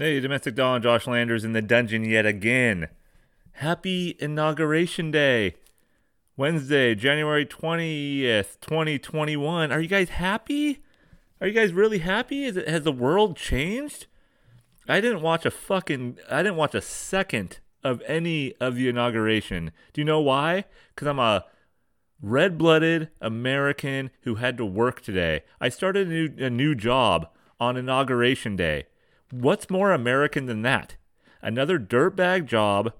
Hey, Domestic Dawn, Josh Landers in the dungeon yet again. Happy Inauguration Day. Wednesday, January 20th, 2021. Are you guys happy? Are you guys really happy? Is it, has the world changed? I didn't watch a fucking I didn't watch a second of any of the inauguration. Do you know why? Cuz I'm a red-blooded American who had to work today. I started a new, a new job on inauguration day. What's more American than that? Another dirtbag job,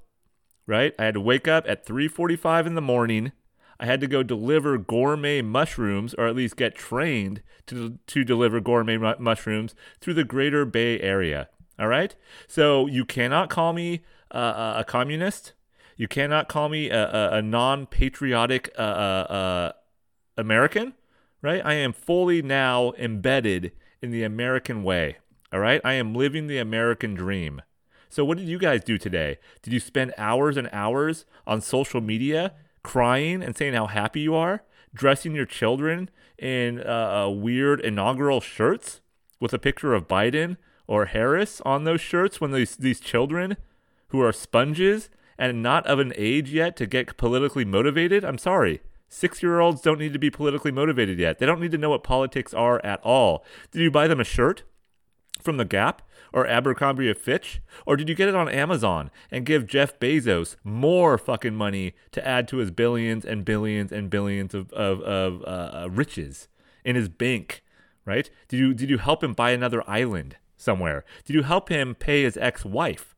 right? I had to wake up at 3:45 in the morning. I had to go deliver gourmet mushrooms, or at least get trained to to deliver gourmet mu- mushrooms through the Greater Bay Area. All right. So you cannot call me uh, a communist. You cannot call me a, a, a non-patriotic uh, uh, uh, American. Right. I am fully now embedded in the American way. All right. I am living the American dream. So what did you guys do today? Did you spend hours and hours on social media crying and saying how happy you are? Dressing your children in uh, uh, weird inaugural shirts with a picture of Biden or Harris on those shirts when these these children who are sponges and not of an age yet to get politically motivated, I'm sorry. 6-year-olds don't need to be politically motivated yet. They don't need to know what politics are at all. Did you buy them a shirt from the Gap or Abercrombie Fitch? Or did you get it on Amazon and give Jeff Bezos more fucking money to add to his billions and billions and billions of, of, of uh, uh riches in his bank, right? Did you, did you help him buy another island? somewhere? Did you help him pay his ex wife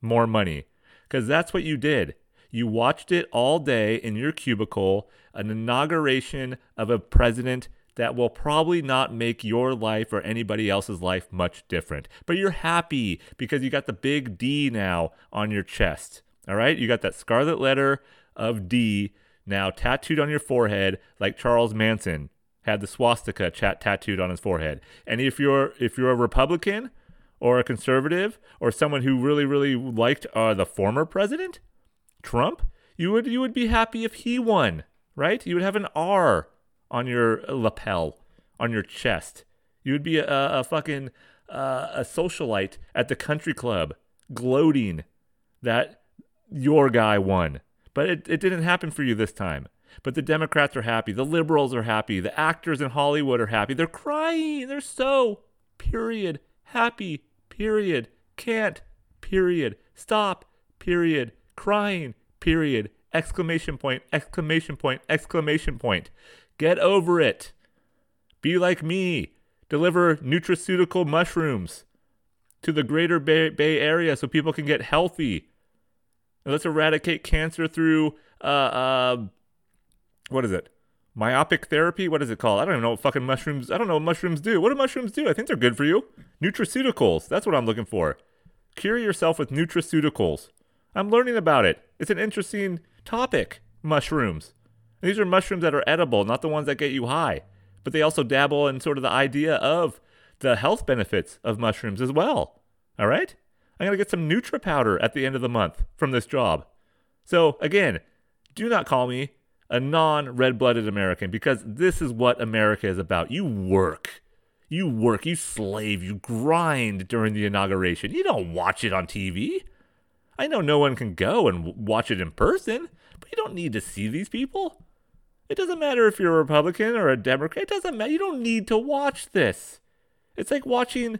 more money? Because that's what you did. You watched it all day in your cubicle, an inauguration of a president that will probably not make your life or anybody else's life much different. But you're happy because you got the big D now on your chest. All right? You got that scarlet letter of D now tattooed on your forehead like Charles Manson had the swastika chat tattooed on his forehead. And if you're if you're a Republican or a conservative or someone who really really liked uh, the former president, Trump, you would you would be happy if he won, right? You would have an R on your lapel, on your chest. You would be a, a fucking uh, a socialite at the country club, gloating that your guy won. But it, it didn't happen for you this time. But the Democrats are happy. The liberals are happy. The actors in Hollywood are happy. They're crying. They're so, period, happy, period, can't, period, stop, period, crying, period, exclamation point, exclamation point, exclamation point. Get over it. Be like me. Deliver nutraceutical mushrooms to the greater Bay, Bay Area so people can get healthy. And let's eradicate cancer through uh, uh, what is it? Myopic therapy? What is it called? I don't even know what fucking mushrooms. I don't know what mushrooms do. What do mushrooms do? I think they're good for you. Nutraceuticals. That's what I'm looking for. Cure yourself with nutraceuticals. I'm learning about it. It's an interesting topic. Mushrooms. These are mushrooms that are edible, not the ones that get you high. But they also dabble in sort of the idea of the health benefits of mushrooms as well. All right? I'm going to get some Nutra powder at the end of the month from this job. So, again, do not call me a non red blooded American because this is what America is about. You work. You work, you slave, you grind during the inauguration. You don't watch it on TV. I know no one can go and watch it in person, but you don't need to see these people. It doesn't matter if you're a Republican or a Democrat. It doesn't matter. You don't need to watch this. It's like watching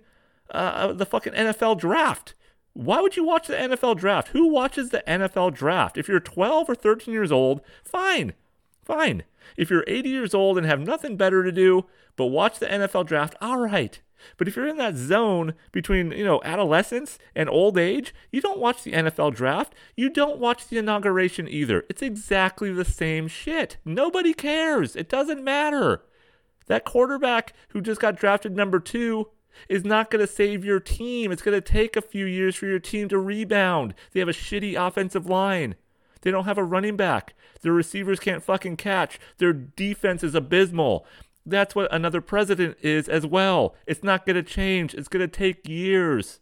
uh, the fucking NFL draft. Why would you watch the NFL draft? Who watches the NFL draft? If you're 12 or 13 years old, fine. Fine. If you're 80 years old and have nothing better to do but watch the NFL draft, all right. But if you're in that zone between, you know, adolescence and old age, you don't watch the NFL draft. You don't watch the inauguration either. It's exactly the same shit. Nobody cares. It doesn't matter. That quarterback who just got drafted number two is not going to save your team. It's going to take a few years for your team to rebound. They have a shitty offensive line. They don't have a running back. Their receivers can't fucking catch. Their defense is abysmal. That's what another president is as well. It's not going to change. It's going to take years.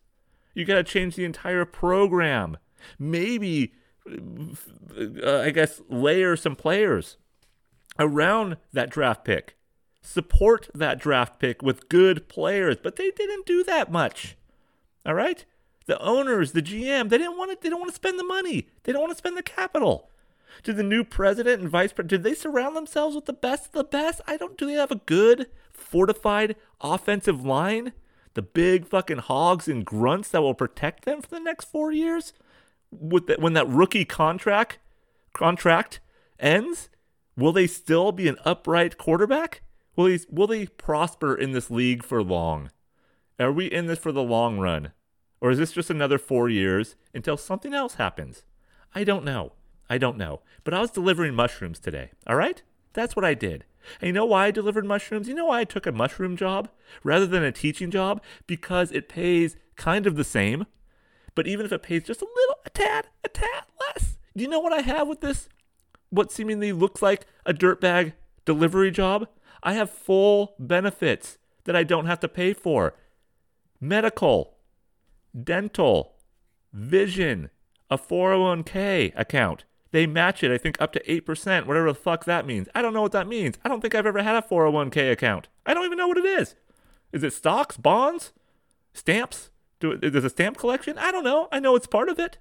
You got to change the entire program. Maybe, uh, I guess, layer some players around that draft pick. Support that draft pick with good players, but they didn't do that much. All right? The owners, the GM, they didn't want to they don't want to spend the money. They don't want to spend the capital. Did the new president and vice president did they surround themselves with the best of the best? I don't do they have a good fortified offensive line? The big fucking hogs and grunts that will protect them for the next 4 years? With the, when that rookie contract contract ends, will they still be an upright quarterback? Will they, will they prosper in this league for long? Are we in this for the long run? Or is this just another four years until something else happens? I don't know. I don't know. But I was delivering mushrooms today, all right? That's what I did. And you know why I delivered mushrooms? You know why I took a mushroom job rather than a teaching job? Because it pays kind of the same. But even if it pays just a little, a tad, a tad less, do you know what I have with this? What seemingly looks like a dirtbag delivery job? I have full benefits that I don't have to pay for medical, dental, vision, a 401k account. They match it, I think, up to 8%, whatever the fuck that means. I don't know what that means. I don't think I've ever had a 401k account. I don't even know what it is. Is it stocks, bonds, stamps? Do, is it a stamp collection? I don't know. I know it's part of it.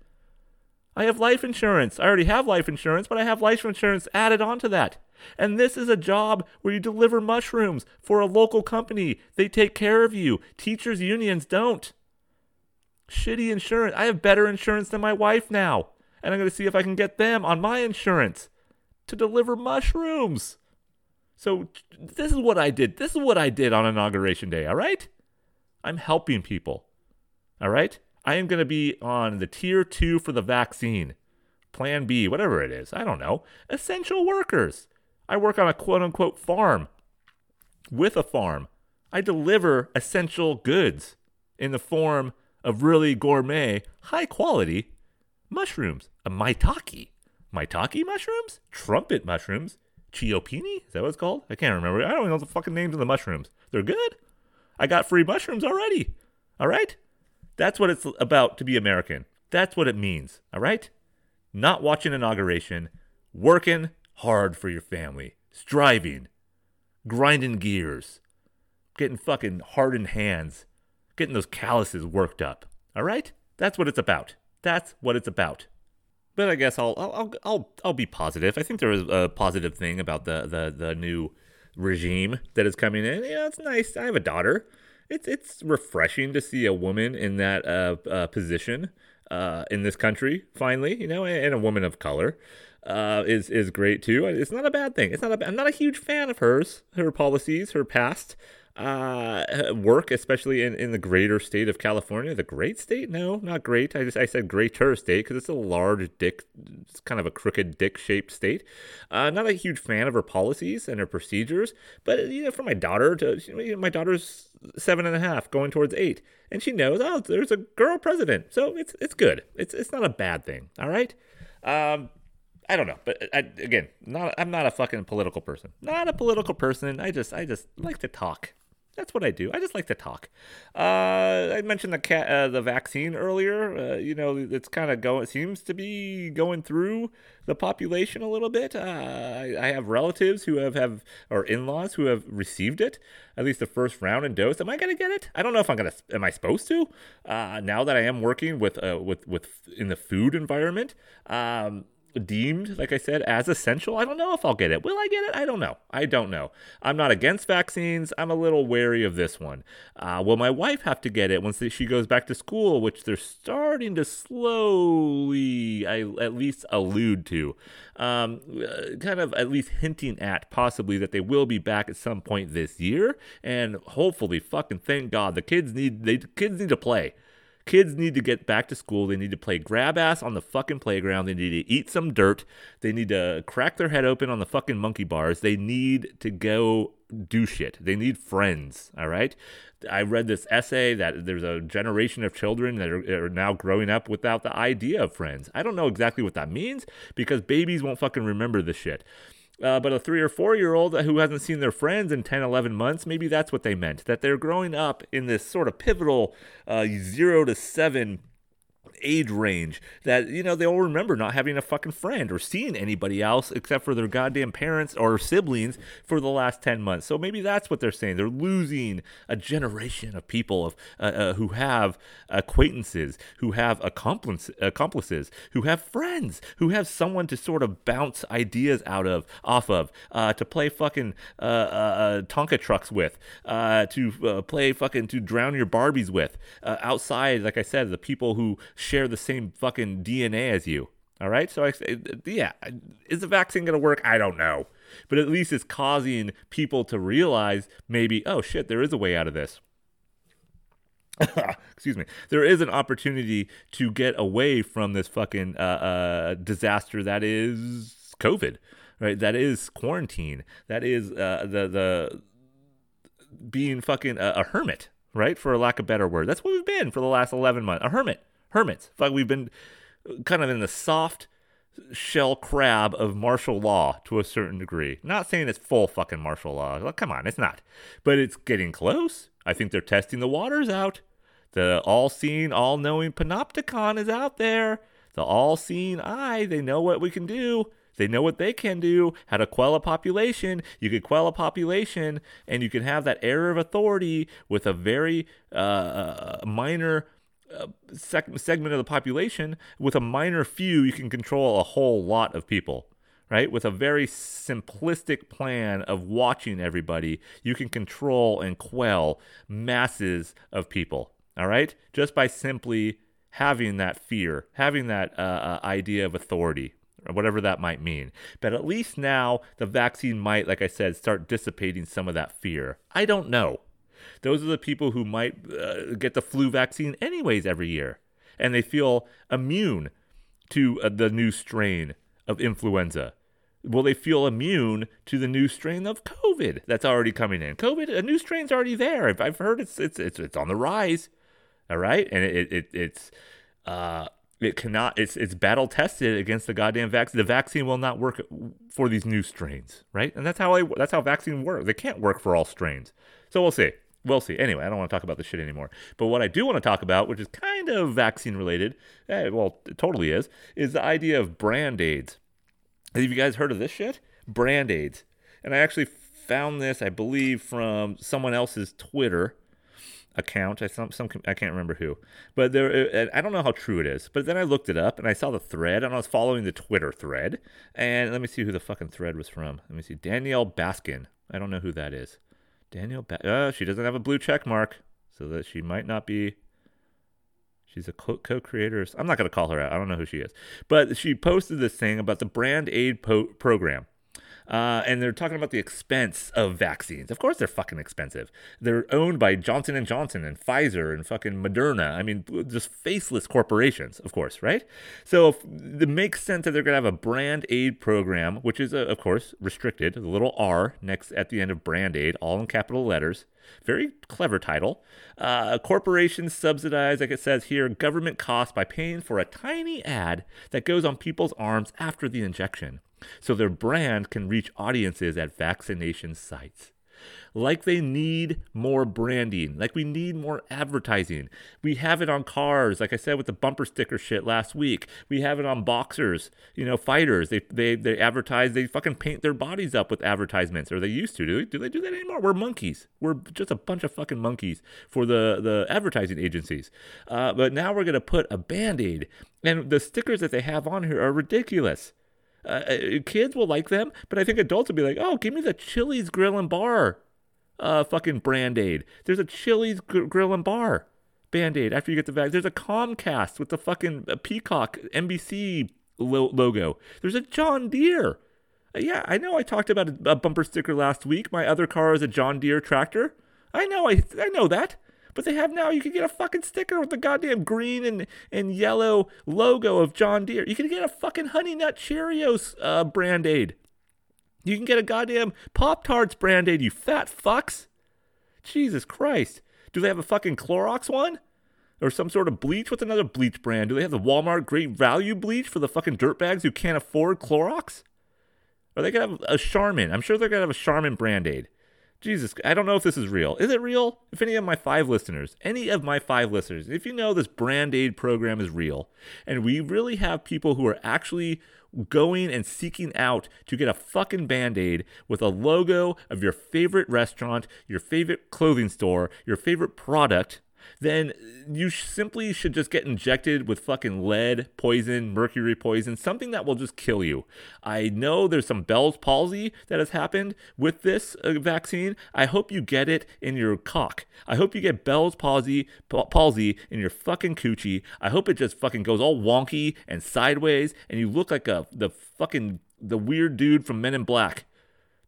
I have life insurance. I already have life insurance, but I have life insurance added onto that. And this is a job where you deliver mushrooms for a local company. They take care of you. Teachers' unions don't. Shitty insurance. I have better insurance than my wife now. And I'm going to see if I can get them on my insurance to deliver mushrooms. So, this is what I did. This is what I did on Inauguration Day, all right? I'm helping people, all right? I am going to be on the tier two for the vaccine, plan B, whatever it is. I don't know. Essential workers. I work on a quote unquote farm. With a farm, I deliver essential goods in the form of really gourmet, high quality mushrooms. A maitake. Maitake mushrooms? Trumpet mushrooms? Chiopini? Is that what it's called? I can't remember. I don't even know the fucking names of the mushrooms. They're good. I got free mushrooms already. All right? That's what it's about to be American. That's what it means. All right? Not watching inauguration, working hard for your family, striving, grinding gears, getting fucking hardened hands, getting those calluses worked up. All right? That's what it's about. That's what it's about. But I guess I'll I'll I'll I'll be positive. I think there is a positive thing about the the the new regime that is coming in. Yeah, it's nice. I have a daughter. It's it's refreshing to see a woman in that uh, uh, position uh, in this country finally. You know, and a woman of color uh, is is great too. It's not a bad thing. It's not a. I'm not a huge fan of hers, her policies, her past uh, work, especially in, in the greater state of California. The great state? No, not great. I just I said greater state because it's a large dick, it's kind of a crooked dick shaped state. Uh, not a huge fan of her policies and her procedures, but you know, for my daughter to you know, my daughter's seven and a half, going towards eight, and she knows oh there's a girl president, so it's it's good. It's it's not a bad thing. All right. Um, I don't know, but I, again, not I'm not a fucking political person. Not a political person. I just I just like to talk. That's what I do. I just like to talk. Uh, I mentioned the cat, uh, the vaccine earlier. Uh, you know, it's kind of going. Seems to be going through the population a little bit. Uh, I, I, have relatives who have have or in-laws who have received it, at least the first round and dose. Am I gonna get it? I don't know if I'm gonna. Am I supposed to? Uh, now that I am working with uh, with with in the food environment. Um, deemed, like I said, as essential. I don't know if I'll get it. Will I get it? I don't know. I don't know. I'm not against vaccines. I'm a little wary of this one. Uh, will my wife have to get it once she goes back to school, which they're starting to slowly, I at least allude to, um, uh, kind of at least hinting at possibly that they will be back at some point this year, and hopefully, fucking thank God, the kids need they kids need to play. Kids need to get back to school. They need to play grab ass on the fucking playground. They need to eat some dirt. They need to crack their head open on the fucking monkey bars. They need to go do shit. They need friends, all right? I read this essay that there's a generation of children that are, are, now growing up without the idea of friends. I don't know exactly what that means because babies won't fucking remember this shit. Uh, but a three or four year old who hasn't seen their friends in 10, 11 months, maybe that's what they meant. That they're growing up in this sort of pivotal uh, zero to seven age range that you know they'll remember not having a fucking friend or seeing anybody else except for their goddamn parents or siblings for the last 10 months. So maybe that's what they're saying. They're losing a generation of people of uh, uh, who have acquaintances who have accomplices, accomplices who have friends who have someone to sort of bounce ideas out of off of uh, to play fucking uh, uh, Tonka trucks with to play fucking to drown your Barbies with outside like I said the people who share the same fucking DNA as you. All right. So, I, yeah, is the vaccine going to work? I don't know. But at least it's causing people to realize maybe, oh shit, there is a way out of this. Excuse me. There is an opportunity to get away from this fucking uh, uh, disaster that is COVID, right? That is quarantine. That is uh, the the being fucking a, a hermit, right? For a lack of better word. That's what we've been for the last eleven months. A hermit hermits. Like we've been kind of in the soft shell crab of martial law to a certain degree. Not saying it's full fucking martial law. Like, come on, it's not. But it's getting close. I think they're testing the waters out. The all seeing, all knowing panopticon is out there. The all seeing eye, they know what we can do. They know what they can do, how to quell a population. You could quell a population, and you can have that error of authority with a very uh, uh minor sec- segment of the population, with a minor few, you can control a whole lot of people. Right? With a very simplistic plan of watching everybody, you can control and quell masses of people. All right? Just by simply having that fear, having that uh, uh, idea of authority, or whatever that might mean. But at least now the vaccine might, like I said, start dissipating some of that fear. I don't know. Those are the people who might uh, get the flu vaccine anyways every year, and they feel immune to uh, the new strain of influenza. Will they feel immune to the new strain of COVID that's already coming in? COVID, a new strain's already there. I've, heard it's it's it's it's on the rise. All right, and it, it it's uh it cannot it's it's battle tested against the goddamn vaccine. The vaccine will not work for these new strains, right? And that's how I that's how vaccine works. They can't work for all strains. So we'll see we'll see. Anyway, I don't want to talk about this shit anymore. But what I do want to talk about, which is kind of vaccine related, eh, well, it totally is, is the idea of brand aids. Have you guys heard of this shit? Brand aids. And I actually found this, I believe, from someone else's Twitter account. I some some I can't remember who, but there I don't know how true it is. But then I looked it up and I saw the thread and I was following the Twitter thread. And let me see who the fucking thread was from. Let me see Danielle Baskin. I don't know who that is. Daniel, ba- uh, she doesn't have a blue check mark, so that she might not be. She's a co creator. I'm not going to call her out. I don't know who she is. But she posted this thing about the brand aid po- program. Uh, and they're talking about the expense of vaccines. Of course, they're fucking expensive. They're owned by Johnson and Johnson and Pfizer and fucking Moderna. I mean, just faceless corporations, of course, right? So it makes sense that they're going to have a brand aid program, which is, uh, of course, restricted. The little R next at the end of brand aid, all in capital letters. Very clever title. Uh, corporations subsidize, like it says here, government costs by paying for a tiny ad that goes on people's arms after the injection so their brand can reach audiences at vaccination sites. Like they need more branding, like we need more advertising. We have it on cars, like I said with the bumper sticker shit last week. We have it on boxers, you know, fighters. They they they advertise, they fucking paint their bodies up with advertisements, or they used to. Do they, do they do that anymore? We're monkeys. We're just a bunch of fucking monkeys for the the advertising agencies. Uh, but now we're gonna put a band aid, and the stickers that they have on here are ridiculous. Uh, uh, kids will like them, but I think adults will be like, oh, give me the Chili's Grill and Bar uh, fucking brand aid. There's a Chili's gr- Grill and Bar band aid after you get the vaccine. There's a Comcast with the fucking uh, Peacock NBC lo- logo. There's a John Deere. Uh, yeah, I know I talked about a, a bumper sticker last week. My other car is a John Deere tractor. I know, I, I know that. But they have now, you can get a fucking sticker with the goddamn green and, and yellow logo of John Deere. You can get a fucking Honey Nut Cheerios uh, brand aid. You can get a goddamn Pop Tarts brand aid, you fat fucks. Jesus Christ. Do they have a fucking Clorox one? Or some sort of bleach? What's another bleach brand? Do they have the Walmart Great Value bleach for the fucking dirtbags who can't afford Clorox? Are they gonna have a Charmin? I'm sure they're gonna have a Charmin brand aid. Jesus, I don't know if this is real. Is it real? If any of my five listeners, any of my five listeners, if you know this brand aid program is real, and we really have people who are actually going and seeking out to get a fucking band aid with a logo of your favorite restaurant, your favorite clothing store, your favorite product, then you simply should just get injected with fucking lead poison, mercury poison, something that will just kill you. I know there's some Bell's palsy that has happened with this uh, vaccine. I hope you get it in your cock. I hope you get Bell's palsy, palsy in your fucking coochie. I hope it just fucking goes all wonky and sideways, and you look like a the fucking the weird dude from Men in Black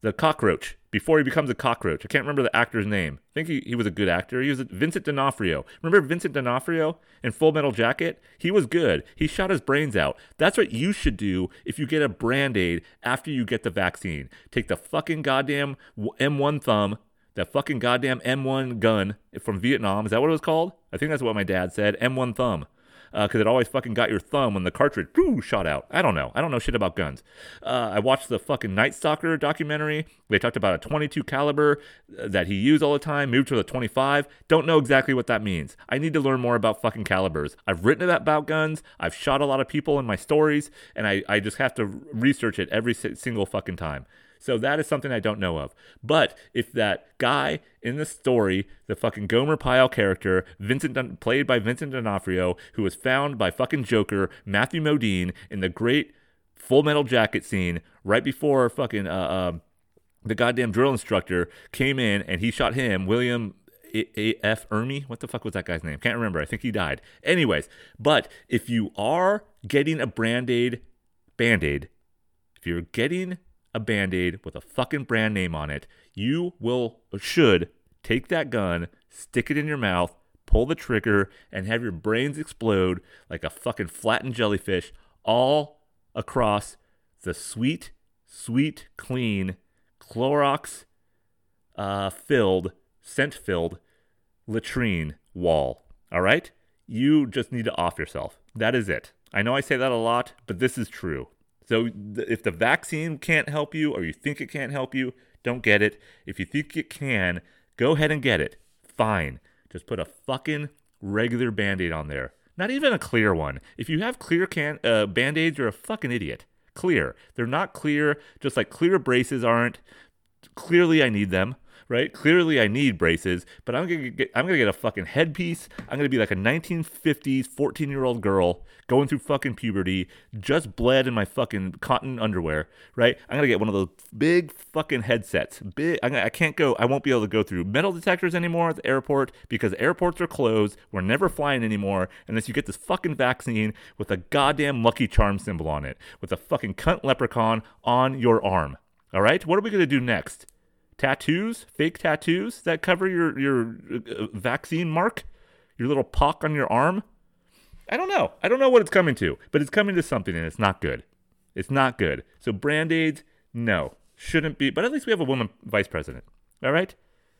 the cockroach before he becomes a cockroach. I can't remember the actor's name. I think he, he was a good actor. He was Vincent D'Onofrio. Remember Vincent D'Onofrio in Full Metal Jacket? He was good. He shot his brains out. That's what you should do if you get a brand aid after you get the vaccine. Take the fucking goddamn M1 thumb, that fucking goddamn M1 gun from Vietnam. Is that what it was called? I think that's what my dad said. M1 thumb because uh, it always fucking got your thumb when the cartridge whoo, shot out. I don't know. I don't know shit about guns. Uh, I watched the fucking Night Stalker documentary. They talked about a 22 caliber uh, that he used all the time, moved to the 25. Don't know exactly what that means. I need to learn more about fucking calibers. I've written about guns. I've shot a lot of people in my stories, and I, I just have to research it every single fucking time. So that is something I don't know of. But if that guy in the story, the fucking Gomer Pyle character, Vincent played by Vincent D'Onofrio, who was found by fucking Joker Matthew Modine in the great Full Metal Jacket scene right before fucking uh, uh, the goddamn drill instructor came in and he shot him, William A.F. Ermey. What the fuck was that guy's name? Can't remember. I think he died. Anyways, but if you are getting a brand aid, band aid, if you're getting a band aid with a fucking brand name on it, you will, or should take that gun, stick it in your mouth, pull the trigger, and have your brains explode like a fucking flattened jellyfish all across the sweet, sweet, clean, Clorox uh, filled, scent filled latrine wall. All right? You just need to off yourself. That is it. I know I say that a lot, but this is true. So if the vaccine can't help you or you think it can't help you, don't get it. If you think it can, go ahead and get it. Fine. Just put a fucking regular band aid on there. Not even a clear one. If you have clear can uh, band aids, you're a fucking idiot. Clear. They're not clear, just like clear braces aren't. Clearly, I need them right? Clearly, I need braces, but I'm gonna get I'm gonna get a fucking headpiece. I'm gonna be like a 1950s 14 year old girl going through fucking puberty, just bled in my fucking cotton underwear, right? I'm gonna get one of those big fucking headsets. Big. I'm gonna, I can't go. I won't be able to go through metal detectors anymore at the airport because airports are closed. We're never flying anymore unless you get this fucking vaccine with a goddamn Lucky Charm symbol on it, with a fucking cunt leprechaun on your arm. All right. What are we gonna do next? Tattoos, fake tattoos that cover your your uh, vaccine mark, your little pock on your arm. I don't know. I don't know what it's coming to, but it's coming to something, and it's not good. It's not good. So brand aids, no, shouldn't be. But at least we have a woman vice president. All right.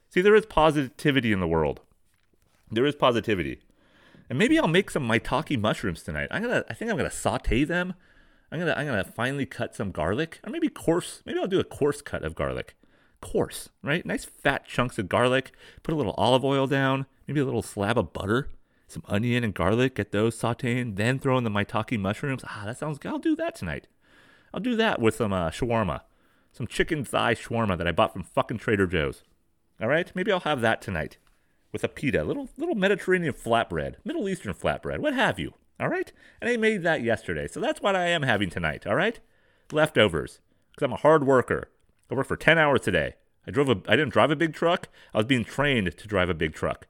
See, there is positivity in the world. There is positivity, and maybe I'll make some maitake mushrooms tonight. I'm gonna. I think I'm gonna saute them. I'm gonna. I'm gonna finally cut some garlic, or maybe coarse. Maybe I'll do a coarse cut of garlic coarse, right? Nice fat chunks of garlic. Put a little olive oil down, maybe a little slab of butter, some onion and garlic. Get those sauteing, then throw in the maitake mushrooms. Ah, that sounds good. I'll do that tonight. I'll do that with some uh, shawarma, some chicken thigh shawarma that I bought from fucking Trader Joe's. All right, maybe I'll have that tonight with a pita, little little Mediterranean flatbread, Middle Eastern flatbread, what have you. All right, and I made that yesterday, so that's what I am having tonight. All right, leftovers, because I'm a hard worker. I worked for 10 hours today. I drove a I didn't drive a big truck. I was being trained to drive a big truck.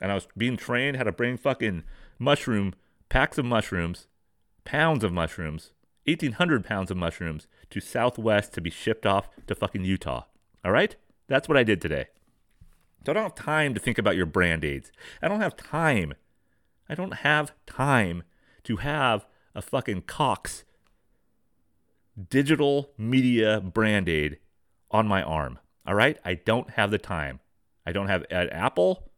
And I was being trained how to bring fucking mushroom packs of mushrooms, pounds of mushrooms, 1800 pounds of mushrooms to Southwest to be shipped off to fucking Utah. All right? That's what I did today. So I don't have time to think about your brand aids. I don't have time. I don't have time to have a fucking Cox digital media brand aid on my arm. All right? I don't have the time. I don't have an Apple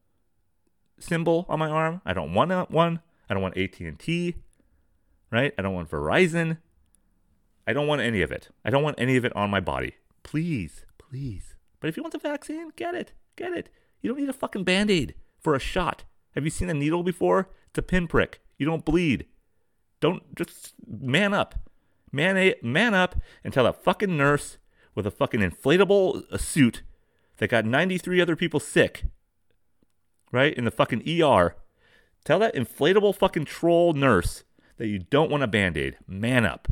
symbol on my arm. I don't want one. I don't want AT&T, right? I don't want Verizon. I don't want any of it. I don't want any of it on my body. Please, please, But if you want the vaccine, get it. Get it. You don't need a fucking band aid for a shot. Have you seen a needle before? It's a pinprick. You don't bleed. Don't just man up. Man, man up and tell that fucking nurse with a fucking inflatable uh, suit that got 93 other people sick, right, in the fucking ER. Tell that inflatable fucking troll nurse that you don't want a band aid. Man up.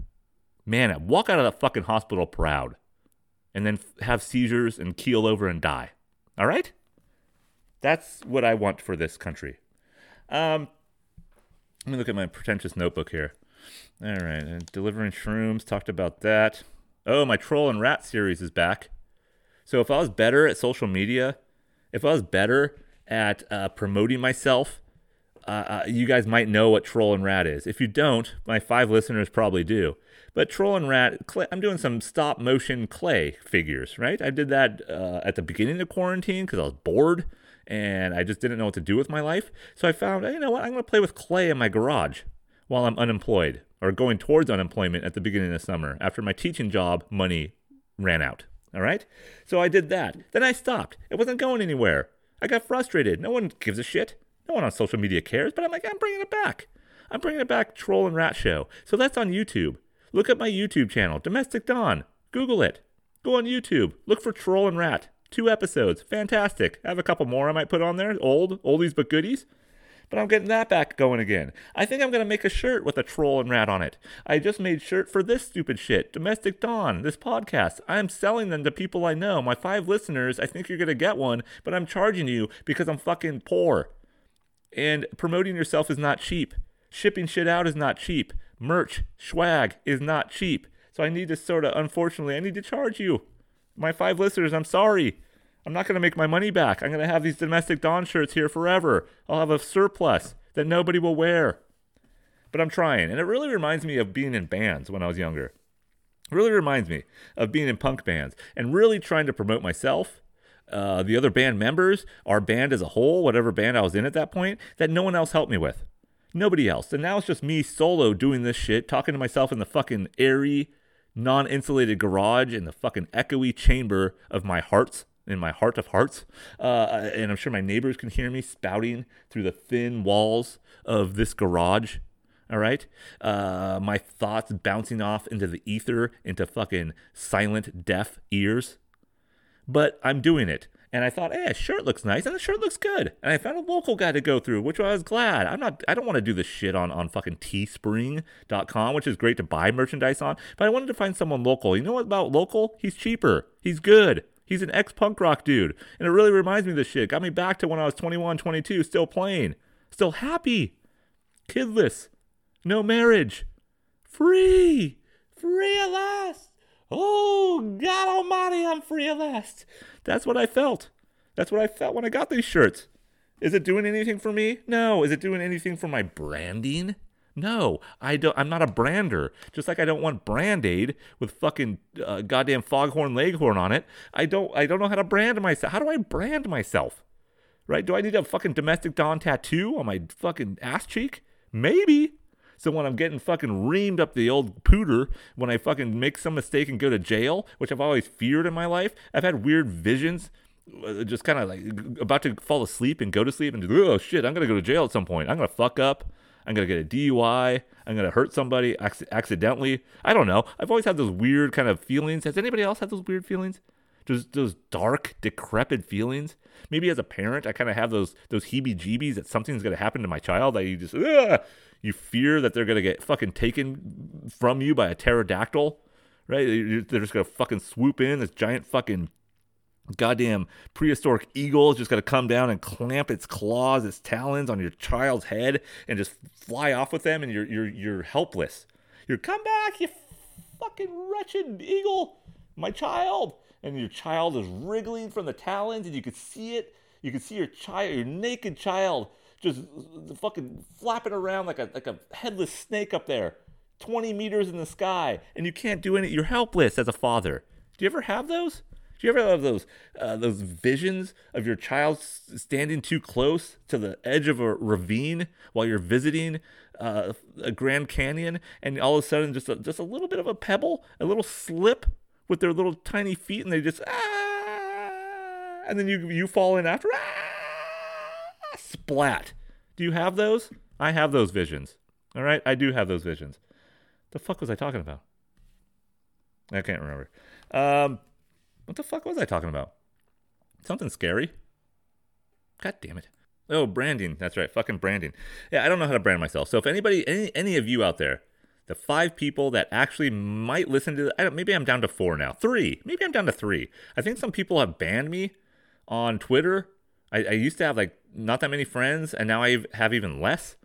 Man up. Walk out of that fucking hospital proud and then f- have seizures and keel over and die. All right? That's what I want for this country. Um, let me look at my pretentious notebook here. All right, uh, delivering shrooms. Talked about that. Oh, my troll and rat series is back. So if I was better at social media, if I was better at uh, promoting myself, uh, uh, you guys might know what troll and rat is. If you don't, my five listeners probably do. But troll and rat, clay, I'm doing some stop motion clay figures, right? I did that uh, at the beginning of quarantine because I was bored and I just didn't know what to do with my life. So I found, you know what, I'm going to play with clay in my garage while I'm unemployed or going towards unemployment at the beginning of the summer after my teaching job money ran out. All right? So I did that. Then I stopped. It wasn't going anywhere. I got frustrated. No one gives a shit. No one on social media cares, but I'm like, I'm bringing it back. I'm bringing it back, Troll and Rat Show. So that's on YouTube. Look at my YouTube channel, Domestic Don. Google it. Go on YouTube. Look for Troll and Rat. Two episodes. Fantastic. I have a couple more I might put on there. Old, oldies but goodies. But I'm getting that back going again. I think I'm going to make a shirt with a troll and rat on it. I just made shirt for this stupid shit. Domestic Dawn, this podcast. I'm selling them to people I know. My five listeners, I think you're going to get one, but I'm charging you because I'm fucking poor. And promoting yourself is not cheap. Shipping shit out is not cheap. Merch, swag is not cheap. So I need to sort of, unfortunately, I need to charge you. My five listeners, I'm sorry. I'm not going to make my money back. I'm going to have these domestic Don shirts here forever. I'll have a surplus that nobody will wear. But I'm trying. And it really reminds me of being in bands when I was younger. It really reminds me of being in punk bands and really trying to promote myself, uh, the other band members, our band as a whole, whatever band I was in at that point, that no one else helped me with. Nobody else. And now it's just me solo doing this shit, talking to myself in the fucking airy, non insulated garage in the fucking echoey chamber of my hearts in my heart of hearts. Uh, and I'm sure my neighbors can hear me spouting through the thin walls of this garage. All right. Uh, my thoughts bouncing off into the ether, into fucking silent, deaf ears. But I'm doing it. And I thought, hey, a shirt looks nice, and the shirt looks good. And I found a local guy to go through, which I was glad. I'm not, I don't want to do this shit on, on fucking teespring.com, which is great to buy merchandise on, but I wanted to find someone local. You know what about local? He's cheaper. He's good. He's an ex punk rock dude. And it really reminds me of this shit. Got me back to when I was 21, 22, still playing, still happy, kidless, no marriage, free, free at last. Oh, God Almighty, I'm free at last. That's what I felt. That's what I felt when I got these shirts. Is it doing anything for me? No. Is it doing anything for my branding? No, I don't. I'm not a brander. Just like I don't want Brand Aid with fucking uh, goddamn Foghorn Leghorn on it. I don't. I don't know how to brand myself. How do I brand myself? Right? Do I need a fucking domestic don tattoo on my fucking ass cheek? Maybe. So when I'm getting fucking reamed up the old pooter, when I fucking make some mistake and go to jail, which I've always feared in my life, I've had weird visions uh, just kind of like about to fall asleep and go to sleep and oh shit, I'm gonna go to jail at some point. I'm gonna fuck up. I'm gonna get a DUI. I'm gonna hurt somebody ac- accidentally. I don't know. I've always had those weird kind of feelings. Has anybody else had those weird feelings? Just those dark, decrepit feelings. Maybe as a parent, I kind of have those those heebie-jeebies that something's gonna happen to my child. That you just Ugh! you fear that they're gonna get fucking taken from you by a pterodactyl, right? They're just gonna fucking swoop in this giant fucking goddamn prehistoric eagle is just going to come down and clamp its claws, its talons on your child's head and just fly off with them and you're you're you're helpless. You're come back, you fucking wretched eagle, my child. And your child is wriggling from the talons and you could see it. You could see your child, your naked child just fucking flapping around like a like a headless snake up there. 20 meters in the sky and you can't do any you're helpless as a father. Do you ever have those? Do you ever have those uh, those visions of your child standing too close to the edge of a ravine while you're visiting uh, a Grand Canyon, and all of a sudden just a, just a little bit of a pebble, a little slip with their little tiny feet, and they just ah, and then you you fall in after. Ah, splat. Do you have those? I have those visions. All right, I do have those visions. The fuck was I talking about? I can't remember. Um, what the fuck was I talking about? Something scary. God damn it. Oh, branding. That's right. Fucking branding. Yeah, I don't know how to brand myself. So if anybody, any, any of you out there, the five people that actually might listen to, I don't, maybe I'm down to four now. Three. Maybe I'm down to three. I think some people have banned me on Twitter. I, I used to have like not that many friends, and now I have even less.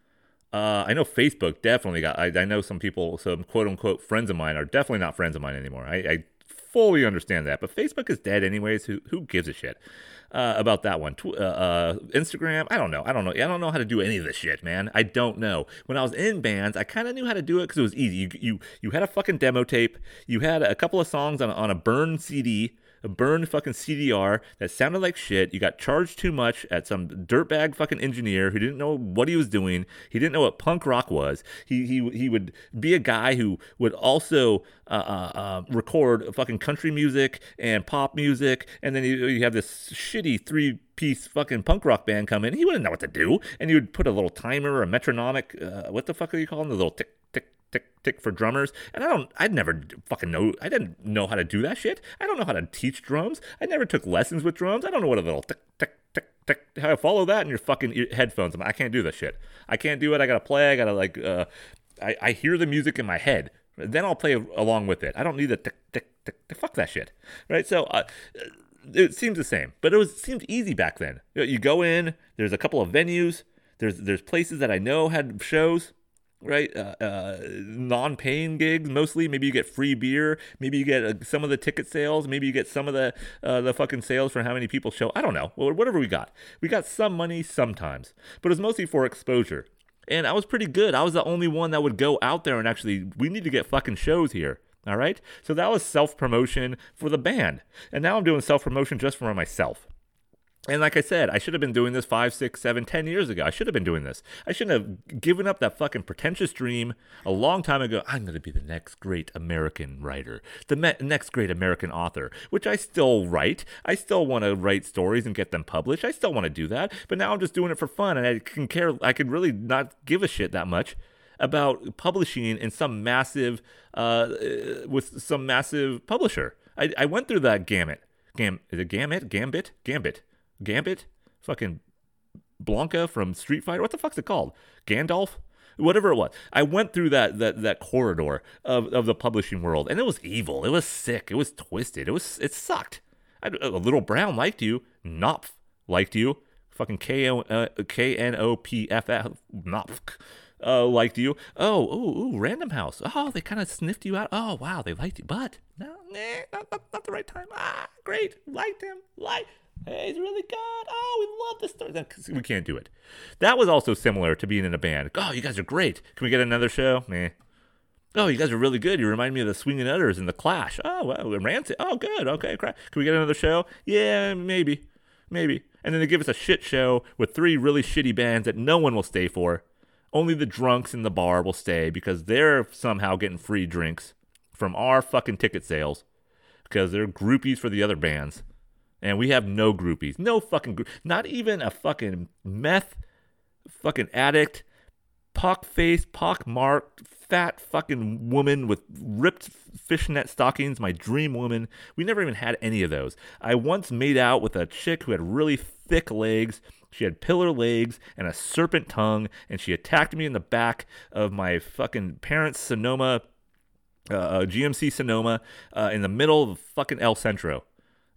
Uh, I know Facebook definitely got. I, I know some people, some quote unquote friends of mine are definitely not friends of mine anymore. I, I fully understand that, but Facebook is dead anyways. Who who gives a shit uh, about that one? Tw- uh, uh, Instagram, I don't know. I don't know. I don't know how to do any of this shit, man. I don't know. When I was in bands, I kind of knew how to do it because it was easy. You you you had a fucking demo tape. You had a couple of songs on on a burn CD a burned fucking CDR that sounded like shit. You got charged too much at some dirtbag fucking engineer who didn't know what he was doing. He didn't know what punk rock was. He he he would be a guy who would also uh, uh, uh, record fucking country music and pop music, and then you, you have this shitty three piece fucking punk rock band come in. He wouldn't know what to do, and you would put a little timer, a metronomic. Uh, what the fuck are you calling the little tick tick tick tick for drummers. And i don't i'd never fucking know i didn't know how to do that shit. I don't know how to teach drums. I never took lessons with drums. I don't know what a little tick tick tick tick how to follow that in your fucking headphones. I can't do that shit. I can't do it. I gotta play. I gotta like uh i, I hear the music in my head. Then i'll play along with it. I don't need the tick tick tick, tick fuck that shit. Right? So uh, it seems the same. But it was it seemed easy back then. You go in there's a couple of venues. There's there's places that i know had shows right? Uh, uh, non-paying gigs mostly. Maybe you get free beer. Maybe you get uh, some of the ticket sales. Maybe you get some of the uh, the fucking sales for how many people show. I don't know. Well, whatever we got, we got some money sometimes, but it was mostly for exposure. And I was pretty good. I was the only one that would go out there and actually. We need to get fucking shows here. All right. So that was self promotion for the band, and now I'm doing self promotion just for myself. And like I said, I should have been doing this five, six, seven, ten years ago. I should have been doing this. I shouldn't have given up that fucking pretentious dream a long time ago. I'm going to be the next great American writer, the me- next great American author, which I still write. I still want to write stories and get them published. I still want to do that. But now I'm just doing it for fun, and I can care. I can really not give a shit that much about publishing in some massive, uh, with some massive publisher. I, I went through that gamut. Gam, is it gamut? Gambit? Gambit Gambit, fucking Blanka from Street Fighter. What the fuck's it called? Gandalf, whatever it was. I went through that that that corridor of, of the publishing world, and it was evil. It was sick. It was twisted. It was it sucked. I, a little brown liked you. Knopf liked you. Fucking K uh, K N O P F F Knopf. Uh, liked you. Oh, ooh, ooh, Random House. Oh, they kind of sniffed you out. Oh, wow, they liked you, but no, nah, not, not, not the right time. Ah, great, liked him, like Hey, he's really good. Oh, we love this story. We can't do it. That was also similar to being in a band. Oh, you guys are great. Can we get another show? Meh. Oh, you guys are really good. You remind me of the Swinging Utters and the Clash. Oh, well, Rancid. Oh, good. Okay, crap. Can we get another show? Yeah, maybe, maybe. And then they give us a shit show with three really shitty bands that no one will stay for. Only the drunks in the bar will stay because they're somehow getting free drinks from our fucking ticket sales because they're groupies for the other bands and we have no groupies, no fucking group, not even a fucking meth, fucking addict, pock faced, pock marked, fat fucking woman with ripped fishnet stockings, my dream woman. We never even had any of those. I once made out with a chick who had really thick legs. She had pillar legs and a serpent tongue, and she attacked me in the back of my fucking parents' Sonoma, uh, uh GMC Sonoma, uh, in the middle of fucking El Centro.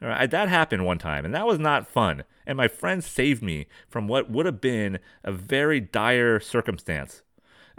All right, that happened one time, and that was not fun. And my friend saved me from what would have been a very dire circumstance.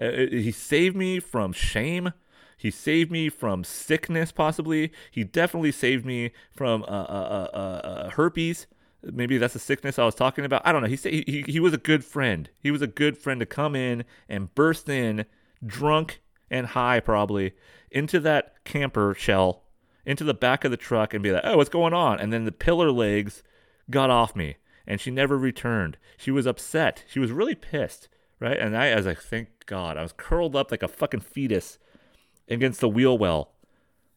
Uh, uh, he saved me from shame. He saved me from sickness, possibly. He definitely saved me from uh, uh, uh, uh herpes. Maybe that's the sickness I was talking about. I don't know. He, he he was a good friend. He was a good friend to come in and burst in, drunk and high, probably, into that camper shell into the back of the truck and be like, oh, what's going on? And then the pillar legs got off me and she never returned. She was upset. She was really pissed, right? And I, as I thank God, I was curled up like a fucking fetus against the wheel well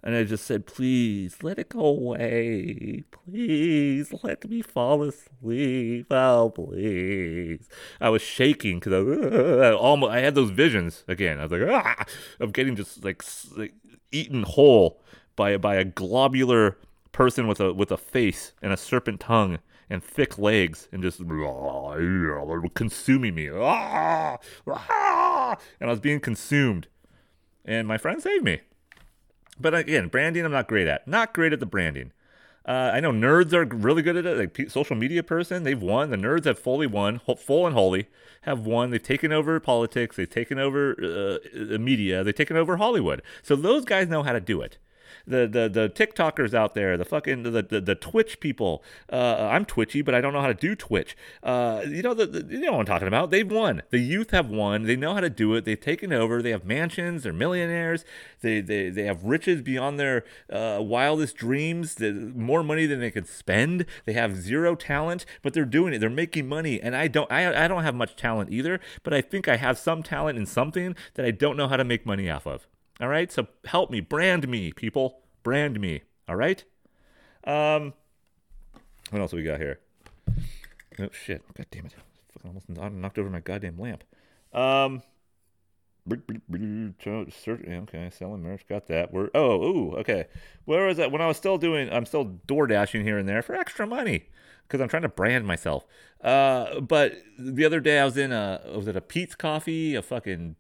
And I just said, please let it go away. Please let me fall asleep. Oh, please. I was shaking because I, uh, almost, I had those visions again. I was like, ah, of getting just like, like eaten whole by, by a globular person with a, with a face and a serpent tongue and thick legs and just consuming me. And I was being consumed. And my friend saved me. But again, branding I'm not great at. Not great at the branding. Uh, I know nerds are really good at it. Like social media person, they've won. The nerds have fully won, full and holy, have won. They've taken over politics. They've taken over uh, media. They've taken over Hollywood. So those guys know how to do it the the the TikTokers out there, the fucking the the, the Twitch people. Uh, I'm twitchy, but I don't know how to do Twitch. Uh, you know the, the, you know what I'm talking about. They've won. The youth have won. They know how to do it. They've taken over. They have mansions. They're millionaires. They they, they have riches beyond their uh, wildest dreams. The, more money than they could spend. They have zero talent, but they're doing it. They're making money, and I don't. I I don't have much talent either, but I think I have some talent in something that I don't know how to make money off of. All right. So help me, brand me, people. Brand me. All right. Um, what else we got here? Oh shit! God damn it! Fucking almost knocked over my goddamn lamp. Um. Okay, selling merch, got that. We're oh, ooh, okay. Where was that? When I was still doing, I'm still door dashing here and there for extra money because I'm trying to brand myself. Uh, but the other day I was in a was it a Peet's Coffee, a fucking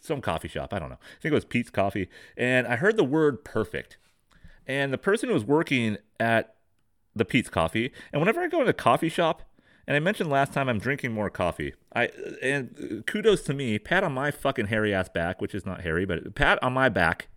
some coffee shop. I don't know. I think it was Peet's Coffee. And I heard the word perfect. And the person who was working at the Peet's Coffee, and whenever I go to a coffee shop, and I mentioned last time I'm drinking more coffee. I and kudos to me, pat on my fucking hairy ass back, which is not hairy, but pat on my back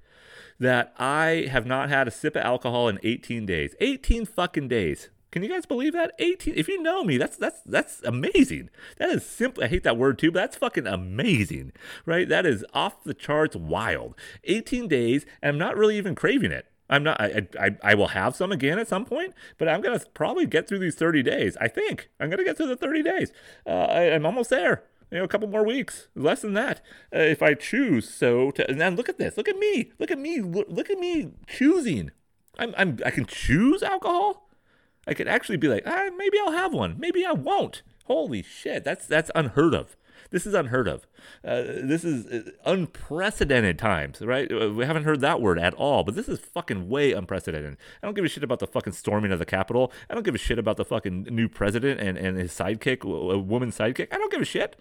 that I have not had a sip of alcohol in 18 days. 18 fucking days. Can you guys believe that? 18 if you know me, that's that's that's amazing. That is simple I hate that word too, but that's fucking amazing. Right? That is off the charts wild. 18 days and I'm not really even craving it. I'm not I, I I will have some again at some point, but I'm going to probably get through these 30 days. I think. I'm going to get through the 30 days. Uh, I, am almost there you know, a couple more weeks, less than that, uh, if I choose so to. And then look at this, look at me, look at me, look, look at me choosing. I'm, I'm, I can choose alcohol. I could actually be like, ah, maybe I'll have one. Maybe I won't. Holy shit, that's that's unheard of. This is unheard of. Uh, this is uh, unprecedented times, right? Uh, we haven't heard that word at all, but this is fucking way unprecedented. I don't give a shit about the fucking storming of the Capitol. I don't give a shit about the fucking new president and, and his sidekick, a woman sidekick. I don't give a shit,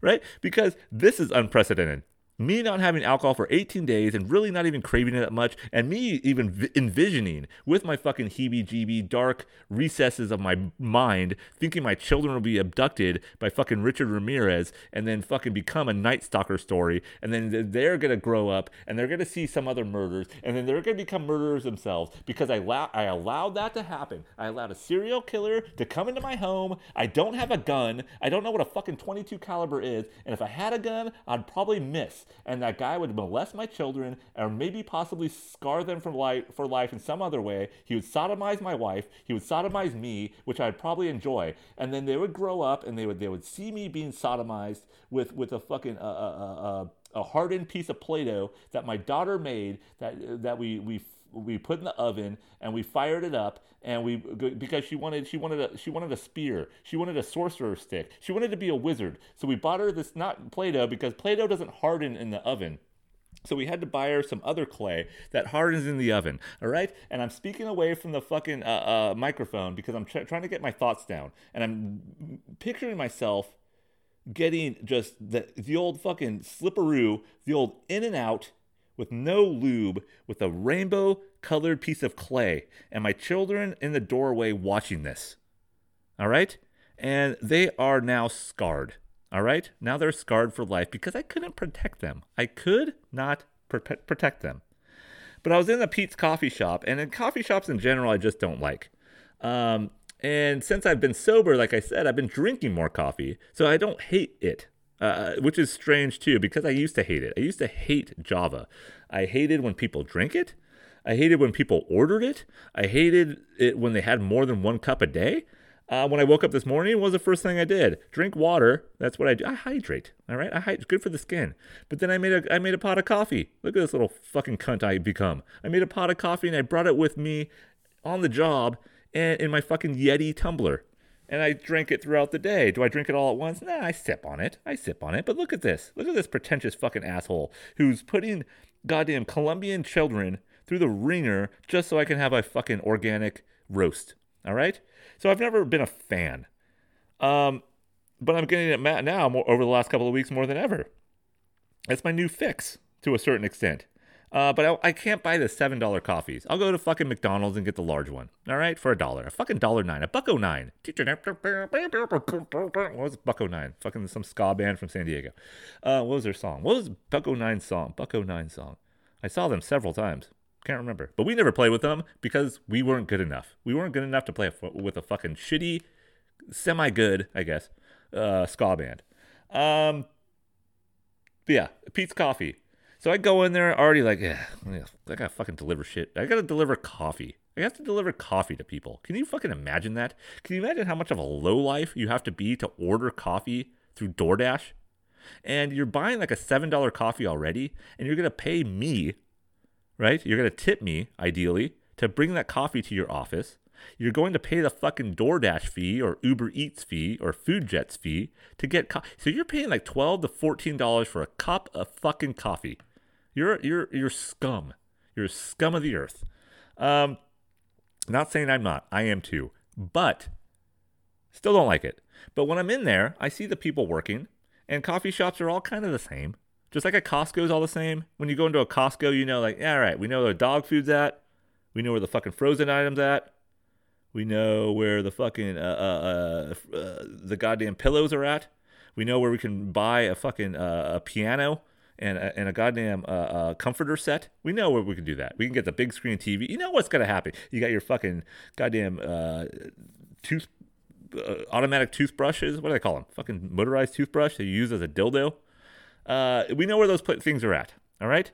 right? Because this is unprecedented me not having alcohol for 18 days and really not even craving it that much, and me even envisioning with my fucking heebie jeebie dark recesses of my mind, thinking my children will be abducted by fucking Richard Ramirez and then fucking become a Night Stalker story, and then they're gonna grow up and they're gonna see some other murders, and then they're gonna become murderers themselves because I, allow- I allowed that to happen. I allowed a serial killer to come into my home. I don't have a gun. I don't know what a fucking 22 caliber is, and if I had a gun, I'd probably miss and that guy would molest my children or maybe possibly scar them for life, for life in some other way. He would sodomize my wife. He would sodomize me, which I'd probably enjoy. And then they would grow up and they would they would see me being sodomized with with a fucking uh, uh, uh, a hardened piece of Play-Doh that my daughter made that that we we we put in the oven and we fired it up and we because she wanted she wanted a she wanted a spear she wanted a sorcerer stick she wanted to be a wizard so we bought her this not play-doh because play-doh doesn't harden in the oven so we had to buy her some other clay that hardens in the oven. All right. And I'm speaking away from the fucking uh, uh, microphone because I'm tr- trying to get my thoughts down. And I'm picturing myself getting just the, the old fucking slipperoo, the old in and out with no lube with a rainbow colored piece of clay and my children in the doorway watching this. All right? And they are now scarred. All right? Now they're scarred for life because I couldn't protect them. I could not protect them. But I was in the Peet's coffee shop, and in coffee shops in general, I just don't like. Um, and since I've been sober, like I said, I've been drinking more coffee, so I don't hate it uh, which is strange too because I used to hate it. I used to hate Java. I hated when people drink it. I hated when people ordered it. I hated it when they had more than one cup a day. Uh, when I woke up this morning, was the first thing I did? Drink water. That's what I do. I hydrate. All right, I hydrate. Good for the skin. But then I made a I made a pot of coffee. Look at this little fucking cunt I become. I made a pot of coffee and I brought it with me on the job and in my fucking Yeti tumbler. And I drink it throughout the day. Do I drink it all at once? Nah, I sip on it. I sip on it. But look at this. Look at this pretentious fucking asshole who's putting goddamn Colombian children through the ringer just so I can have a fucking organic roast. All right? So I've never been a fan. Um, but I'm getting it now more, over the last couple of weeks more than ever. That's my new fix to a certain extent. Uh, but I, I, can't buy the seven dollar coffees. I'll go to fucking McDonald's and get the large one. All right, for a dollar, a fucking dollar nine, a bucko nine. What was Buck-O-Nine? Fucking some ska band from San Diego. Uh, what was their song? What was Buck-O-Nine song? Buck-O-Nine song. I saw them several times. Can't remember. But we never played with them because we weren't good enough. We weren't good enough to play with a fucking shitty, semi good, I guess, uh, ska band. Um, yeah, Peet's Coffee. So I go in there already like, yeah, I gotta fucking deliver shit. I gotta deliver coffee. I have to deliver coffee to people. Can you fucking imagine that? Can you imagine how much of a low life you have to be to order coffee through DoorDash? And you're buying like a $7 coffee already, and you're gonna pay me right? You're to tip me, ideally, to bring that coffee to your office. You're going to pay the fucking DoorDash fee or Uber Eats fee or Food Jets fee to get coffee. So you're paying like 12 to $14 for a cup of fucking coffee. You're, you're, you're scum. You're scum of the earth. Um, not saying I'm not. I am too. But still don't like it. But when I'm in there, I see the people working, and coffee shops are all kind of the same. Just like a Costco is all the same. When you go into a Costco, you know, like, yeah, all right, we know where the dog food's at. We know where the fucking frozen items at. We know where the fucking uh, uh, uh, uh the goddamn pillows are at. We know where we can buy a fucking uh, a piano and a, and a goddamn uh, comforter set. We know where we can do that. We can get the big screen TV. You know what's gonna happen. You got your fucking goddamn tooth automatic toothbrushes. What do they call them? Fucking motorized toothbrush that you use as a dildo. Uh, we know where those things are at. All right.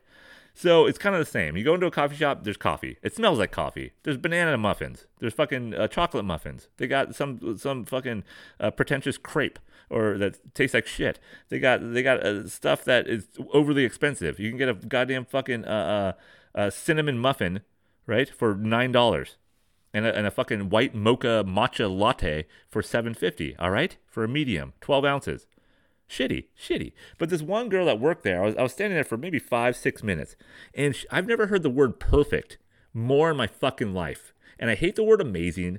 So it's kind of the same. You go into a coffee shop, there's coffee. It smells like coffee. There's banana muffins. There's fucking uh, chocolate muffins. They got some some fucking uh, pretentious crepe or that tastes like shit. They got they got uh, stuff that is overly expensive. You can get a goddamn fucking uh, uh, cinnamon muffin, right, for nine dollars, and a, and a fucking white mocha matcha latte for seven fifty. All right, for a medium, twelve ounces. Shitty, shitty. But this one girl that worked there, I was, I was standing there for maybe five, six minutes, and she, I've never heard the word perfect more in my fucking life. And I hate the word amazing.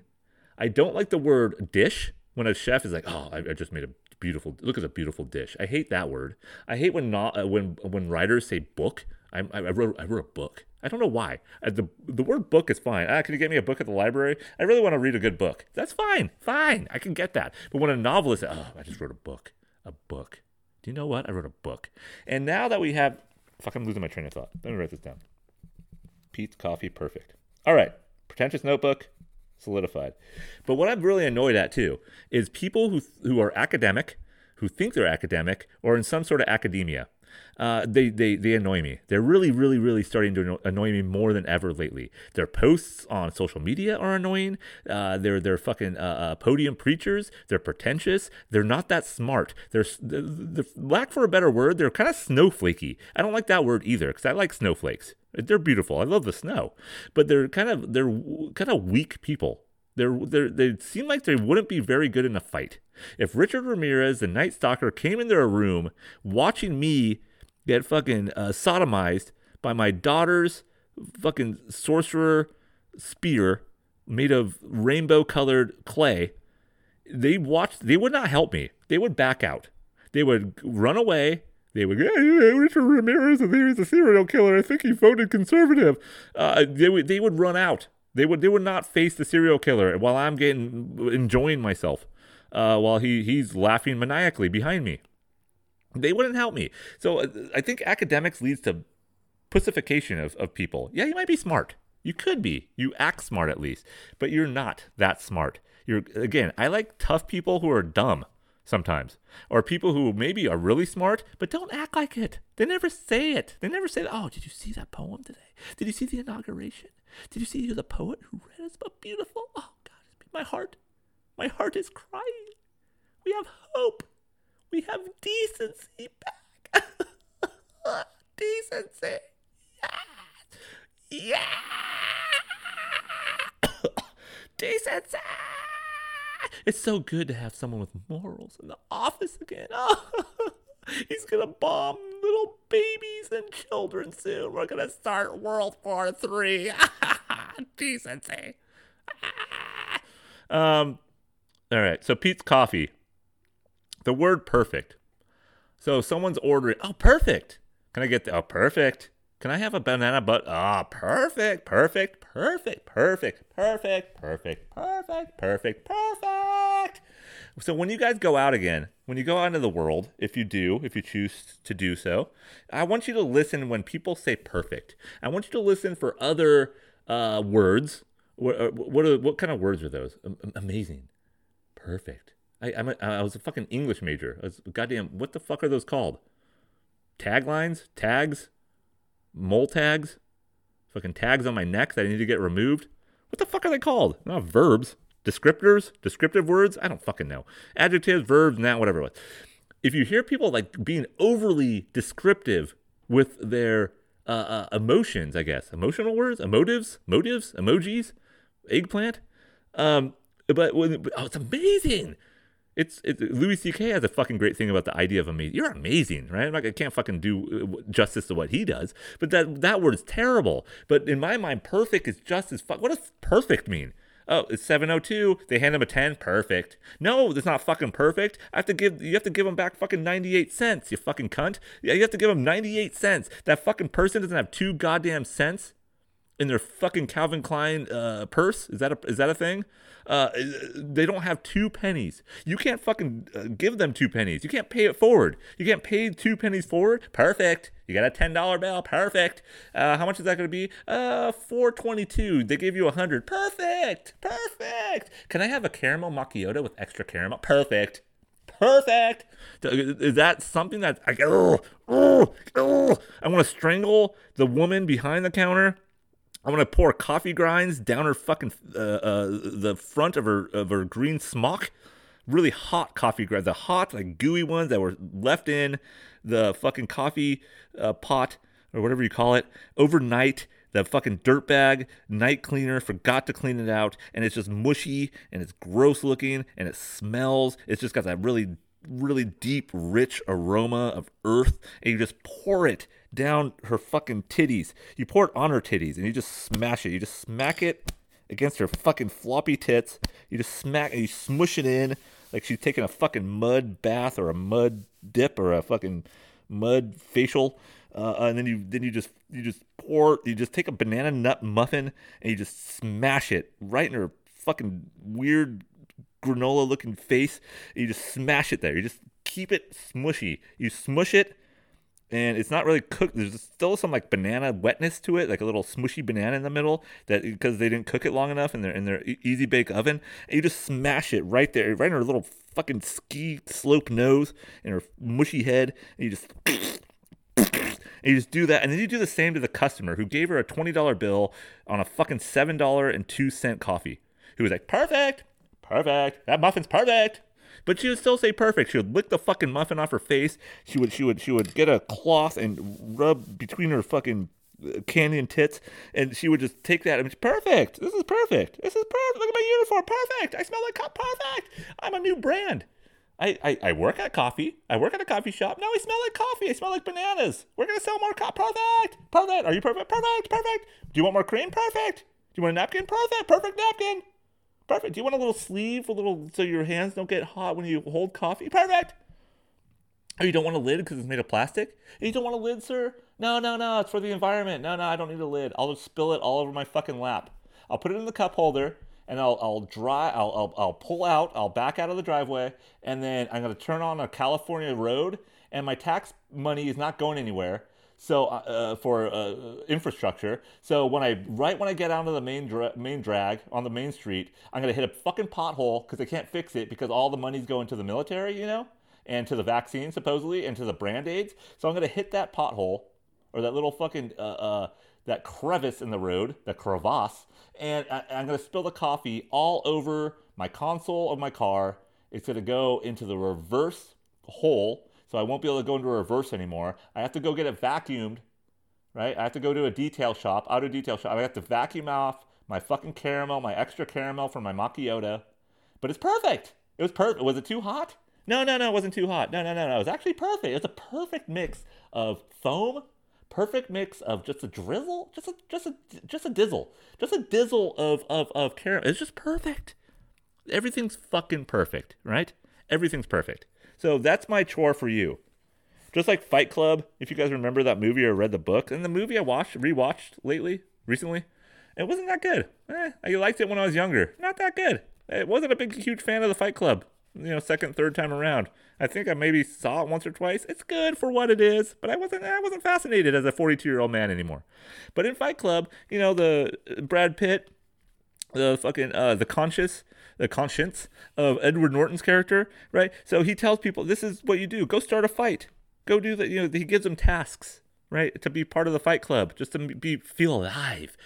I don't like the word dish when a chef is like, oh, I, I just made a beautiful, look at a beautiful dish. I hate that word. I hate when not, uh, when when writers say book. I, I, wrote I wrote a book. I don't know why. Uh, the the word book is fine. Ah, can you get me a book at the library? I really want to read a good book. That's fine. Fine. I can get that. But when a novelist, oh, I just wrote a book a book. Do you know what? I wrote a book. And now that we have, fuck, I'm losing my train of thought. Let me write this down. Peet's Coffee Perfect. All right. Pretentious notebook, solidified. But what I'm really annoyed at too is people who, who are academic, who think they're academic, or in some sort of academia uh, they, they, they annoy me. They're really, really, really starting to annoy me more than ever lately. Their posts on social media are annoying. Uh, they're, they're fucking uh, uh podium preachers. They're pretentious. They're not that smart. They're, they're, they're lack for a better word, they're kind of snowflakey. I don't like that word either because I like snowflakes. They're beautiful. I love the snow, but they're kind of they're kind of weak people. They're, they're, they seem like they wouldn't be very good in a fight. If Richard Ramirez, the Night Stalker, came in their room watching me get fucking uh, sodomized by my daughter's fucking sorcerer spear made of rainbow colored clay, they watched, they would not help me. They would back out. They would run away. They would, yeah, Richard Ramirez, he was a serial killer. I think he voted conservative. Uh, they would, they would run out. They would, they would not face the serial killer while I'm getting enjoying myself, uh, while he he's laughing maniacally behind me. They wouldn't help me. So uh, I think academics leads to pussification of, of people. Yeah, you might be smart. You could be. You act smart at least, but you're not that smart. You're again, I like tough people who are dumb sometimes, or people who maybe are really smart but don't act like it. They never say it. They never say, "Oh, did you see that poem today? Did you see the inauguration? Did you see the poet who read it? It's beautiful. Oh God, my heart. My heart is crying. We have hope. We have decency back. decency. Yeah. Yeah. decency. It's so good to have someone with morals in the office again. He's gonna bomb little babies and children soon. We're gonna start World War Three. Decency. um. All right. So Peet's Coffee. The word perfect. So someone's ordering. Oh, perfect. Can I get the? Oh, perfect. Can I have a banana butt? Ah, perfect, perfect, perfect, perfect, perfect, perfect, perfect, perfect, perfect. So when you guys go out again, when you go out into the world, if you do, if you choose to do so, I want you to listen when people say perfect. I want you to listen for other uh, words. What what, are, what kind of words are those? Amazing, perfect. I I'm a, I was a fucking English major. I was goddamn. What the fuck are those called? Taglines, tags, mole tags, fucking tags on my neck that I need to get removed. What the fuck are they called? Not verbs, descriptors, descriptive words. I don't fucking know. Adjectives, verbs, that whatever it was. If you hear people like being overly descriptive with their uh, uh, emotions, I guess emotional words, emotives, motives, emojis, eggplant. Um, but oh, it's amazing. It's, Louis C.K. has a fucking great thing about the idea of amazing. You're amazing, right? Like I can't fucking do uh, justice to what he does, but that that word is terrible. But in my mind, perfect is just as fuck. What does perfect mean? Oh, it's 702. They hand him a 10. Perfect. No, that's not fucking perfect. I have to give you have to give him back fucking 98 cents, you fucking cunt. Yeah, you have to give him 98 cents. That fucking person doesn't have two goddamn cents in their fucking Calvin Klein uh, purse. Is that a is that a thing? Uh, they don't have two pennies. You can't fucking uh, give them two pennies. You can't pay it forward. You can't pay two pennies forward. Perfect. You got a ten dollar bill. Perfect. Uh, how much is that going to be? Uh, four twenty two. They gave you a hundred. Perfect. Perfect. Can I have a caramel macchiato with extra caramel? Perfect. Perfect. Is that something that I, oh, oh, oh, I want to strangle the woman behind the counter? I'm gonna pour coffee grinds down her fucking uh, uh, the front of her of her green smock. Really hot coffee grinds, the hot like gooey ones that were left in the fucking coffee uh, pot or whatever you call it overnight. The fucking dirtbag night cleaner forgot to clean it out, and it's just mushy and it's gross looking and it smells. It's just got that really really deep, rich aroma of earth, and you just pour it down her fucking titties. You pour it on her titties and you just smash it. You just smack it against her fucking floppy tits. You just smack and you smush it in like she's taking a fucking mud bath or a mud dip or a fucking mud facial. Uh, and then you then you just you just pour you just take a banana nut muffin and you just smash it right in her fucking weird granola looking face. you just smash it there. You just keep it smushy. You smush it and it's not really cooked. There's still some like banana wetness to it, like a little smushy banana in the middle that because they didn't cook it long enough in their in their easy bake oven. You just smash it right there, right in her little fucking ski slope nose and her mushy head, and you just. And you just do that, and then you do the same to the customer who gave her a twenty dollar bill on a fucking seven dollar and two cent coffee. Who was like, "Perfect, perfect, that muffin's perfect." But she would still say perfect. She would lick the fucking muffin off her face. She would she would she would get a cloth and rub between her fucking uh, canyon tits, and she would just take that and perfect. This is perfect. This is perfect. Look at my uniform. Perfect. I smell like co- perfect. I'm a new brand. I, I, I work at coffee. I work at a coffee shop. Now I smell like coffee. I smell like bananas. We're gonna sell more coffee. Perfect. Perfect. Are you perfect? Perfect. Perfect. Do you want more cream? Perfect. Do you want a napkin? Perfect. Perfect napkin. Perfect. Do you want a little sleeve, a little so your hands don't get hot when you hold coffee? Perfect. Oh, you don't want a lid because it's made of plastic? You don't want a lid, sir? No, no, no. It's for the environment. No, no, I don't need a lid. I'll just spill it all over my fucking lap. I'll put it in the cup holder and I'll I'll dry I'll, I'll I'll pull out. I'll back out of the driveway and then I'm gonna turn on a California road and my tax money is not going anywhere so uh, uh, for uh, infrastructure. So when I right when I get onto the main dra- main drag on the main street, I'm gonna hit a fucking pothole because they can't fix it because all the money's going to the military, you know, and to the vaccine supposedly and to the brand aids. So I'm gonna hit that pothole or that little fucking uh, uh, that crevice in the road, that crevasse, and I, I'm gonna spill the coffee all over my console of my car. It's to go into the reverse hole, so I won't be able to go into reverse anymore. I have to go get it vacuumed, right? I have to go to a detail shop, auto detail shop. I have to vacuum off my fucking caramel, my extra caramel from my macchiato. But it's perfect. It was perfect. Was it too hot? No, no, no, it wasn't too hot. No, no, no, no. It was actually perfect. It was a perfect mix of foam, perfect mix of just a drizzle, just a just a just a dizzle, just a dizzle of of of caramel. It's just perfect. Everything's fucking perfect, right? Everything's perfect. So that's my chore for you. Just like Fight Club, if you guys remember that movie or read the book, and the movie I watched, rewatched lately, recently, it wasn't that good. Eh, I liked it when I was younger. Not that good. I wasn't a big, huge fan of the Fight Club. You know, second, third time around. I think I maybe saw it once or twice. It's good for what it is, but I wasn't, I wasn't fascinated as a 42 year old man anymore. But in Fight Club, you know, the Brad Pitt, the fucking, uh, the conscious, the conscience of Edward Norton's character, right? So he tells people, this is what you do. Go start a fight. Go do that. You know, he gives them tasks right? To be part of the Fight Club, just to be feel alive.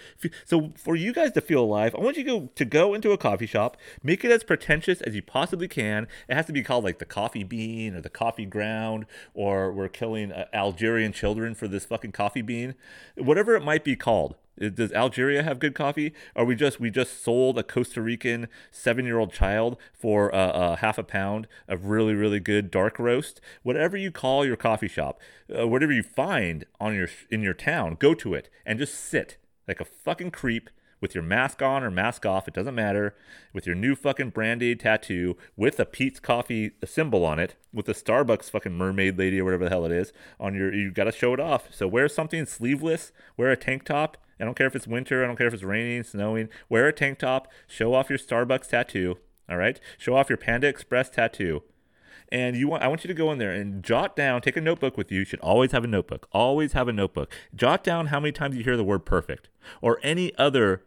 So for you guys to feel alive, I want you to go to go into a coffee shop, make it as pretentious as you possibly can. It has to be called like the coffee bean or the coffee ground, or we're killing uh, Algerian children for this fucking coffee bean, whatever it might be called. Does Algeria have good coffee? Are we just we just sold a Costa Rican seven year old child for uh, uh, half a pound of really really good dark roast? Whatever you call your coffee shop, uh, whatever you find on your in your town, go to it and just sit like a fucking creep with your mask on or mask off, it doesn't matter, with your new fucking brand tattoo, with a Peet's Coffee symbol on it, with a Starbucks fucking mermaid lady or whatever the hell it is on your, you gotta show it off. So wear something sleeveless, wear a tank top, I don't care if it's winter. I don't care if it's raining, snowing. Wear a tank top. Show off your Starbucks tattoo. All right. Show off your Panda Express tattoo. And you want I want you to go in there and jot down, take a notebook with you. You should always have a notebook. Always have a notebook. Jot down how many times you hear the word perfect or any other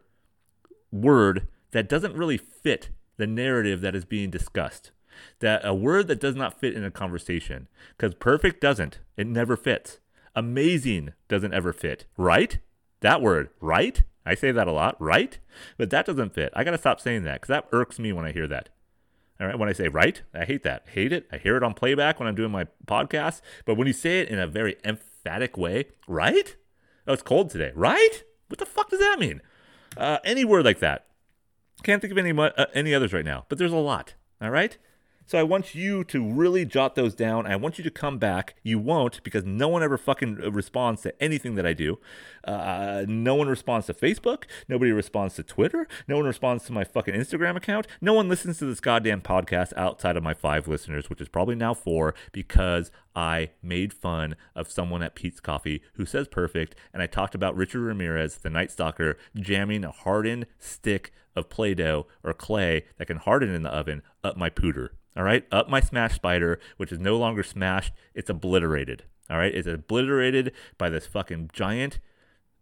word that doesn't really fit the narrative that is being discussed. That a word that does not fit in a conversation. Because perfect doesn't. It never fits. Amazing doesn't ever fit, right? That word, right? I say that a lot, right? But that doesn't fit. I got to stop saying that because that irks me when I hear that. All right, when I say right, I hate that. Hate it. I hear it on playback when I'm doing my podcast. But when you say it in a very emphatic way, right? Oh, it's cold today, right? What the fuck does that mean? Uh, any word like that. Can't think of any uh, any others right now, but there's a lot. All right. So I want you to really jot those down. I want you to come back. You won't because no one ever fucking responds to anything that I do. Uh, no one responds to Facebook. Nobody responds to Twitter. No one responds to my fucking Instagram account. No one listens to this goddamn podcast outside of my five listeners, which is probably now four because I made fun of someone at Peet's Coffee who says perfect, and I talked about Richard Ramirez, the Night Stalker, jamming a hardened stick of Play Doh or clay that can harden in the oven up my pooter. All right, up my smash spider, which is no longer smashed, it's obliterated. All right, it's obliterated by this fucking giant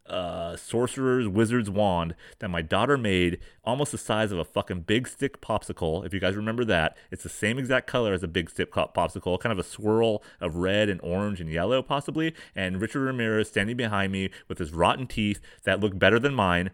uh, sorcerer's wizard's wand that my daughter made, almost the size of a fucking big stick popsicle. If you guys remember that, it's the same exact color as a big stick popsicle, kind of a swirl of red and orange and yellow, possibly. And Richard Ramirez standing behind me with his rotten teeth that look better than mine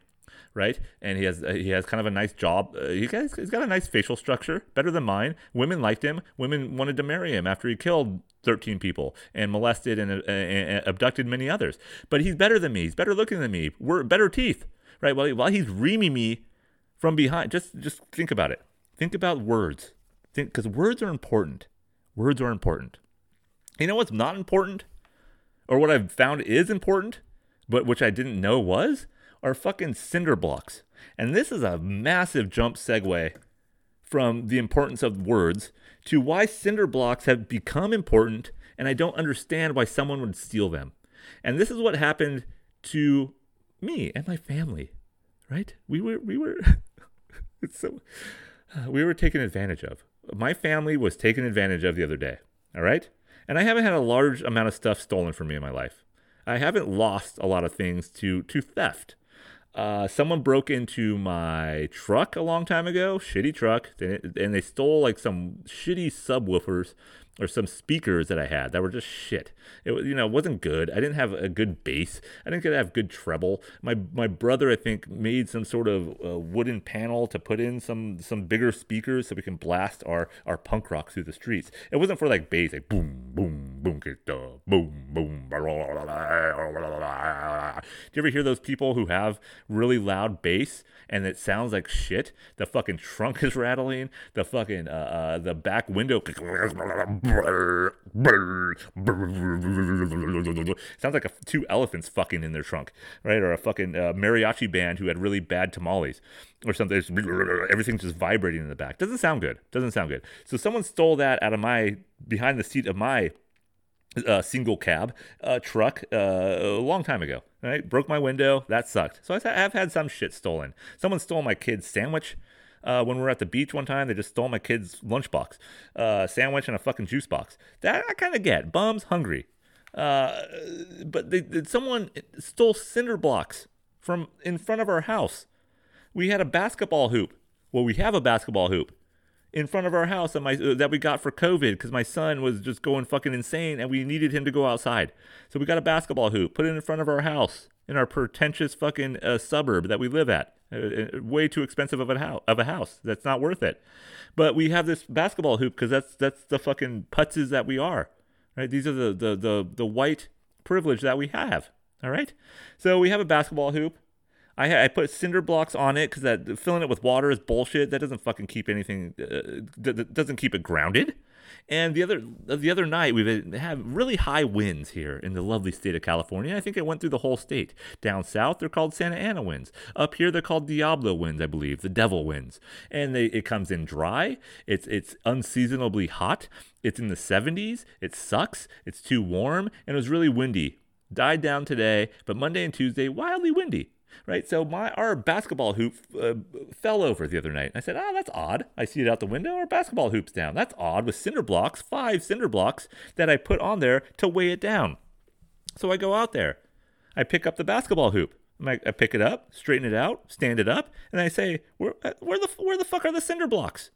right? And he has he has kind of a nice job. Uh, he has, he's got a nice facial structure, better than mine. Women liked him. Women wanted to marry him after he killed 13 people and molested and, uh, and abducted many others. But he's better than me. He's better looking than me. We're better teeth, right? While, while he's reaming me from behind, just just think about it. Think about words. Think because words are important. Words are important. You know what's not important, or what I've found is important, but which I didn't know was are fucking cinder blocks. And this is a massive jump segue from the importance of words to why cinder blocks have become important, and I don't understand why someone would steal them. And this is what happened to me and my family, right? We were, we were, it's so, uh, we were taken advantage of. My family was taken advantage of the other day, all right? And I haven't had a large amount of stuff stolen from me in my life. I haven't lost a lot of things to to theft. Uh, someone broke into my truck a long time ago, shitty truck, and they stole like some shitty subwoofers or some speakers that I had that were just shit. It was, you know, wasn't good. I didn't have a good bass. I didn't get to have good treble. My my brother, I think, made some sort of uh, wooden panel to put in some some bigger speakers so we can blast our our punk rock through the streets. It wasn't for like bass, like boom boom boom boom boom. Do you ever hear those people who have really loud bass and it sounds like shit? The fucking trunk is rattling. The fucking uh, uh the back window Sounds like a, two elephants fucking in their trunk, right? Or a fucking uh, mariachi band who had really bad tamales or something. It's, everything's just vibrating in the back. Doesn't sound good. Doesn't sound good. So someone stole that out of my behind the seat of my uh, single cab uh, truck uh, a long time ago. Right, broke my window. That sucked. So I have had some shit stolen. Someone stole my kid's sandwich. Uh, when we were at the beach one time, they just stole my kid's lunchbox, uh, sandwich, and a fucking juice box. That I kind of get. Bums hungry. Uh, but they, they, someone stole cinder blocks from in front of our house. We had a basketball hoop. Well, we have a basketball hoop in front of our house that my uh, that we got for COVID because my son was just going fucking insane and we needed him to go outside. So we got a basketball hoop, put it in front of our house in our pretentious fucking uh, suburb that we live at. Uh, uh way too expensive of a house. Of a house, that's not worth it. But we have this basketball hoop because that's that's the fucking putzes that we are. Right? These are the the the the white privilege that we have. All right. So we have a basketball hoop. I, I put cinder blocks on it because that filling it with water is bullshit. That doesn't fucking keep anything. Uh, doesn't keep it grounded. And the other the other night we've had really high winds here in the lovely state of California. I think it went through the whole state. Down south they're called Santa Ana winds. Up here they're called Diablo winds, I believe, the devil winds. And they, it comes in dry. It's it's unseasonably hot. It's in the 70s. It sucks. It's too warm and it was really windy. Died down today, but Monday and Tuesday wildly windy right? So my our basketball hoop uh, fell over the other night. I said, "Oh, that's odd." I see it out the window. Our basketball hoop's down. That's odd with cinder blocks, five cinder blocks that I put on there to weigh it down. So I go out there. I pick up the basketball hoop. I pick it up, straighten it out, stand it up, and I say, "Where, uh, where the where the fuck are the cinder blocks?"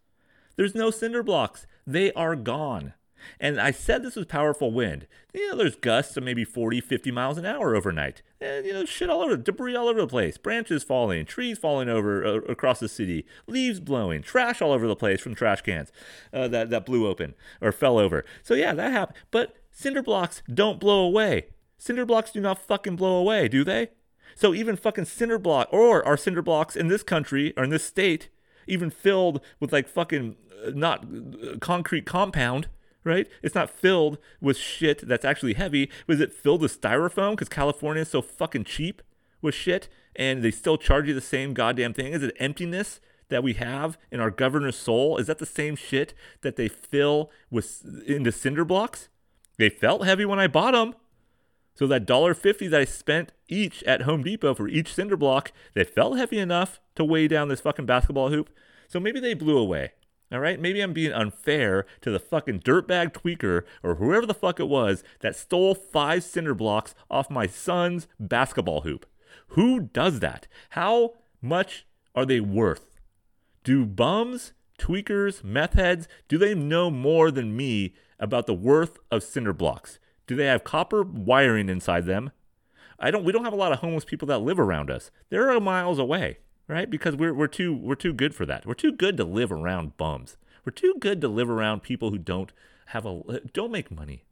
There's no cinder blocks. They are gone. And I said this was powerful wind. You know, there's gusts of maybe 40, 50 miles an hour overnight. And, you know, shit all over, debris all over the place, branches falling, trees falling over uh, across the city, leaves blowing, trash all over the place from trash cans uh, that, that blew open or fell over. So, yeah, that happened. But cinder blocks don't blow away. Cinder blocks do not fucking blow away, do they? So, even fucking cinder block, or are cinder blocks in this country or in this state even filled with like fucking uh, not uh, concrete compound? Right? It's not filled with shit that's actually heavy. Was it filled with styrofoam because California is so fucking cheap with shit and they still charge you the same goddamn thing? Is it emptiness that we have in our governor's soul? Is that the same shit that they fill with into cinder blocks? They felt heavy when I bought them. So that dollar fifty that I spent each at Home Depot for each cinder block, they felt heavy enough to weigh down this fucking basketball hoop. So maybe they blew away. All right, maybe I'm being unfair to the fucking dirtbag tweaker or whoever the fuck it was that stole five cinder blocks off my son's basketball hoop. Who does that? How much are they worth? Do bums, tweakers, meth heads, do they know more than me about the worth of cinder blocks? Do they have copper wiring inside them? I don't we don't have a lot of homeless people that live around us. They're miles away right? Because we're we're too we're too good for that. We're too good to live around bums. We're too good to live around people who don't have a don't make money,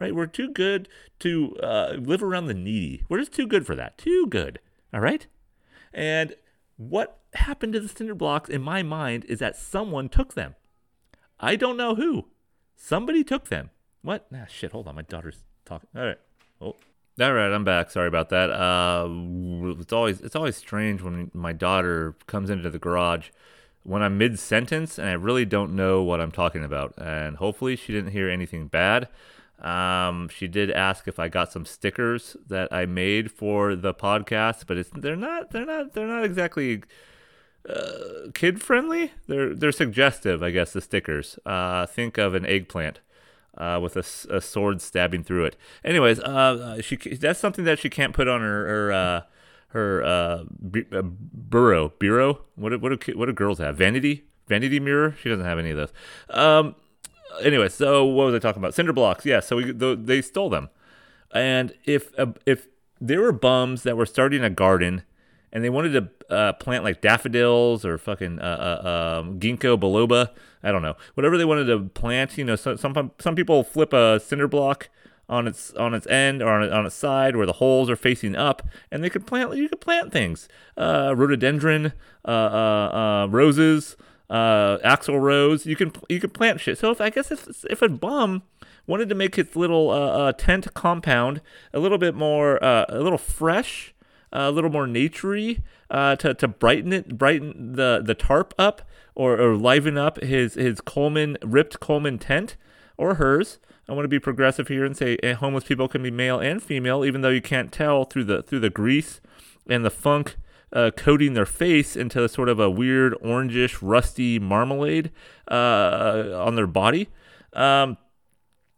right? We're too good to uh, live around the needy. We're just too good for that. Too good. All right. And what happened to the cinder blocks in my mind is that someone took them. I don't know who. Somebody took them. What? Ah, shit. Hold on. My daughter's talking. All right. Oh. All right, I'm back. Sorry about that. Uh, it's always it's always strange when my daughter comes into the garage when I'm mid sentence and I really don't know what I'm talking about. And hopefully, she didn't hear anything bad. Um, she did ask if I got some stickers that I made for the podcast, but it's they're not they're not they're not exactly uh, kid friendly. They're they're suggestive, I guess. The stickers. Uh, think of an eggplant uh, with a, a, sword stabbing through it. Anyways, uh, uh, she that's something that she can't put on her her uh, her uh, b- uh, burrow bureau. What do, what do what do girls have? Vanity vanity mirror. She doesn't have any of those. Um, anyway, so what was I talking about? Cinder blocks. Yeah, so we, they stole them. And if uh, if there were bums that were starting a garden and they wanted to uh, plant like daffodils or fucking uh, uh, um, ginkgo biloba, I don't know, whatever they wanted to plant. You know, so, some some people flip a cinder block on its on its end or on, on its side where the holes are facing up, and they could plant. You could plant things, uh, rhododendron, uh, uh, uh, roses, uh, Axl Rose. You can you can plant shit. So if I guess if if a bum wanted to make its little uh, tent compound a little bit more a little fresh, a little more naturey, to to brighten it, brighten the the tarp up, or, or liven up his his Coleman ripped Coleman tent or hers. I want to be progressive here and say eh, homeless people can be male and female, even though you can't tell through the through the grease and the funk uh, coating their face into sort of a weird orangish, rusty marmalade uh, on their body. Um,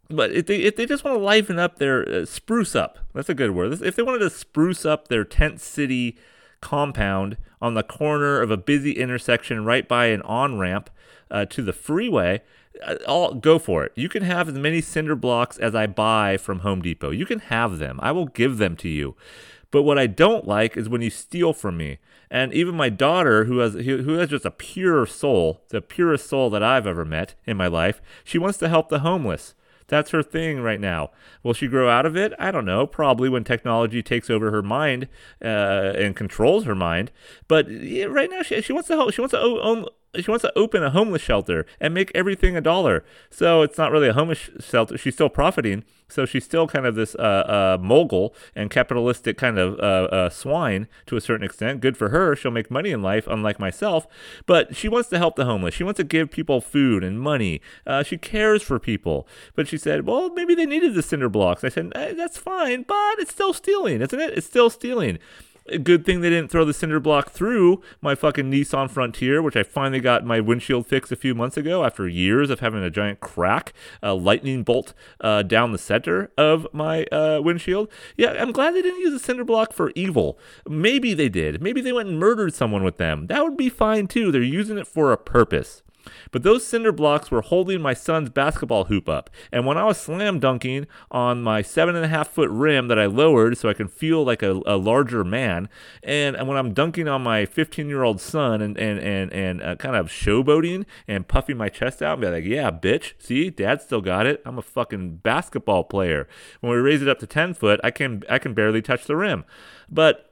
but if they if they just want to liven up their uh, spruce up, that's a good word. If they wanted to spruce up their tent city compound on the corner of a busy intersection right by an on ramp uh, to the freeway, uh, I'll go for it. You can have as many cinder blocks as I buy from Home Depot. You can have them. I will give them to you. But what I don't like is when you steal from me. And even my daughter, who has who has just a pure soul, the purest soul that I've ever met in my life, she wants to help the homeless. That's her thing right now. Will she grow out of it? I don't know. Probably when technology takes over her mind uh, and controls her mind. But yeah, right now, she, she wants to help. She wants to own, she wants to open a homeless shelter and make everything a dollar. So it's not really a homeless shelter. She's still profiting. So she's still kind of this uh, uh, mogul and capitalistic kind of uh, uh, swine to a certain extent. Good for her. She'll make money in life, unlike myself. But she wants to help the homeless. She wants to give people food and money. Uh, she cares for people. But she said, well, maybe they needed the cinder blocks. I said, eh, that's fine, but it's still stealing, isn't it? It's still stealing. A good thing they didn't throw the cinder block through my fucking Nissan Frontier, which I finally got my windshield fixed a few months ago after years of having a giant crack, a lightning bolt uh, down the center of my uh, windshield. Yeah, I'm glad they didn't use a cinder block for evil. Maybe they did. Maybe they went and murdered someone with them. That would be fine too. They're using it for a purpose. But those cinder blocks were holding my son's basketball hoop up. And when I was slam dunking on my seven and a half foot rim that I lowered so I can feel like a, a larger man, and, and when I'm dunking on my 15 year old son and, and, and, and uh, kind of showboating and puffing my chest out and be like, yeah, bitch, see, dad still got it. I'm a fucking basketball player. When we raise it up to 10 foot, I can, I can barely touch the rim. But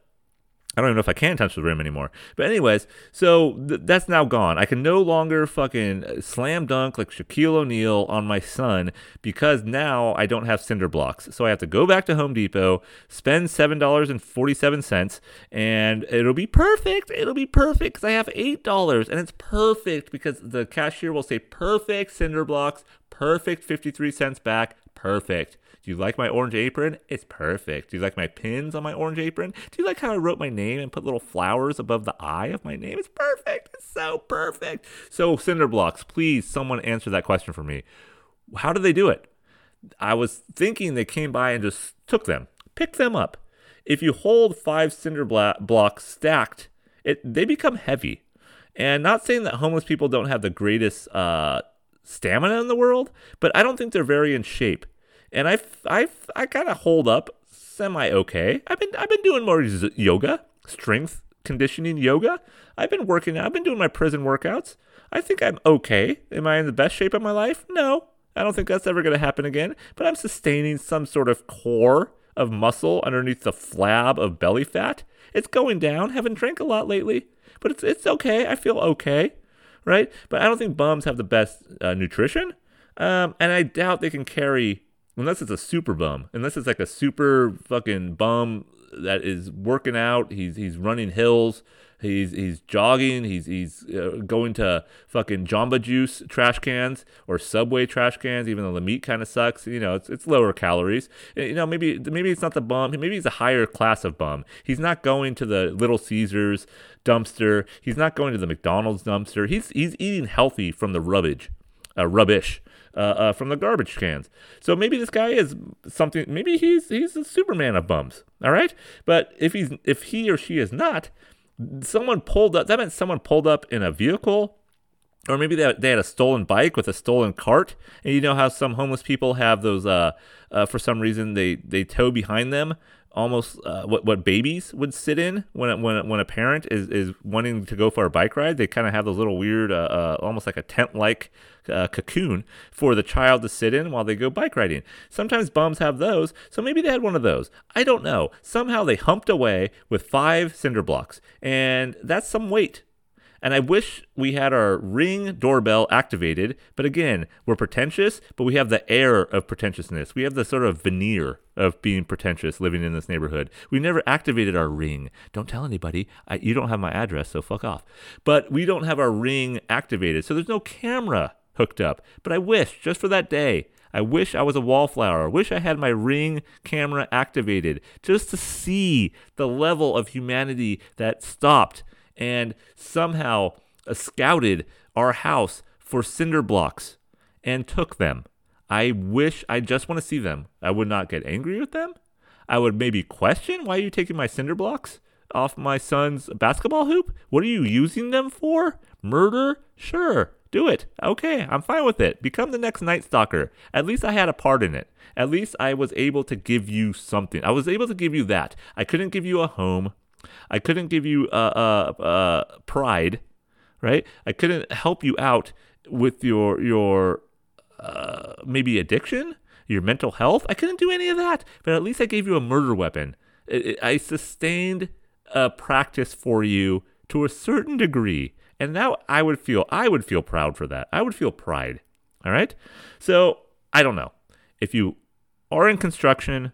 I don't even know if I can touch the rim anymore. But anyways, so th- that's now gone. I can no longer fucking uh, slam dunk like Shaquille O'Neal on my son because now I don't have cinder blocks. So I have to go back to Home Depot, spend seven dollars and forty-seven cents, and it'll be perfect. It'll be perfect because I have eight dollars, and it's perfect because the cashier will say perfect cinder blocks, perfect fifty-three cents back, perfect. Do you like my orange apron? It's perfect. Do you like my pins on my orange apron? Do you like how I wrote my name and put little flowers above the eye of my name? It's perfect. It's so perfect. So, cinder blocks, please, someone answer that question for me. How did they do it? I was thinking they came by and just took them, picked them up. If you hold five cinder blocks stacked, it they become heavy. And not saying that homeless people don't have the greatest uh, stamina in the world, but I don't think they're very in shape and I I I kind of hold up semi okay. I've been I've been doing more yoga, strength conditioning yoga. I've been working. I've been doing my prison workouts. I think I'm okay. Am I in the best shape of my life? No. I don't think that's ever going to happen again, but I'm sustaining some sort of core of muscle underneath the flab of belly fat. It's going down. Haven't drank a lot lately, but it's it's okay. I feel okay, right? But I don't think bums have the best uh, nutrition, um, and I doubt they can carry unless it's a super bum, unless it's like a super fucking bum that is working out, he's he's running hills, he's he's jogging, he's he's uh, going to fucking Jamba Juice trash cans or Subway trash cans, even though the meat kind of sucks. You know, it's it's lower calories. You know, maybe maybe it's not the bum. Maybe he's a higher class of bum. He's not going to the Little Caesars dumpster. He's not going to the McDonald's dumpster. He's he's eating healthy from the rubbish, uh, rubbish uh, uh, from the garbage cans. So maybe this guy is something. Maybe he's he's a Superman of bums. All right, but if he's if he or she is not, someone pulled up. That meant someone pulled up in a vehicle or maybe they, they had a stolen bike with a stolen cart and you know how some homeless people have those uh, uh, for some reason they they tow behind them almost uh, what what babies would sit in when when when a parent is is wanting to go for a bike ride they kind of have those little weird uh, uh, almost like a tent like uh, cocoon for the child to sit in while they go bike riding. Sometimes bums have those so maybe they had one of those. I don't know. Somehow they humped away with five cinder blocks and that's some weight and I wish we had our ring doorbell activated, but again, we're pretentious, but we have the air of pretentiousness. We have the sort of veneer of being pretentious living in this neighborhood. We never activated our ring. Don't tell anybody. I, you don't have my address, so fuck off. But we don't have our ring activated, so there's no camera hooked up. But I wish, just for that day, I wish I was a wallflower. I wish I had my ring camera activated just to see the level of humanity that stopped and somehow scouted our house for cinder blocks and took them. I wish I just want to see them. I would not get angry with them. I would maybe question why are you taking my cinder blocks off my son's basketball hoop? What are you using them for? Murder? Sure, do it. Okay, I'm fine with it. Become the next Night Stalker. At least I had a part in it. At least I was able to give you something. I was able to give you that. I couldn't give you a home. I couldn't give you uh, uh, uh, pride, right? I couldn't help you out with your your uh, maybe addiction, your mental health. I couldn't do any of that, but at least I gave you a murder weapon. It, it, I sustained a practice for you to a certain degree, and now I would feel I would feel proud for that. I would feel pride. All right, so I don't know if you are in construction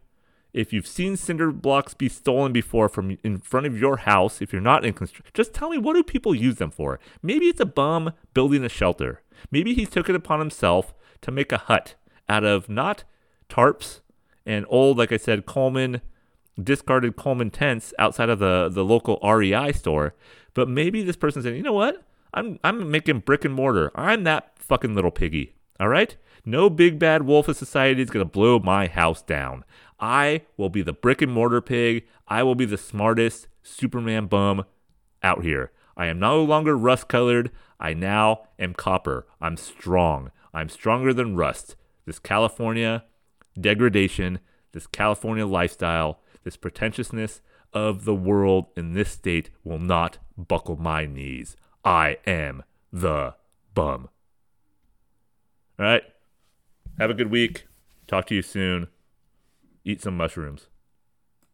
if you've seen cinder blocks be stolen before from in front of your house, if you're not in construction, just tell me what do people use them for? Maybe it's a bum building a shelter. Maybe he took it upon himself to make a hut out of not tarps and old, like I said, Coleman discarded Coleman tents outside of the the local REI store. But maybe this person said, you know what? I'm I'm making brick and mortar. I'm that fucking little piggy. All right? No big bad wolf of society is gonna blow my house down. I will be the brick and mortar pig. I will be the smartest Superman bum out here. I am no longer rust colored. I now am copper. I'm strong. I'm stronger than rust. This California degradation, this California lifestyle, this pretentiousness of the world in this state will not buckle my knees. I am the bum. All right. Have a good week. Talk to you soon eat some mushrooms.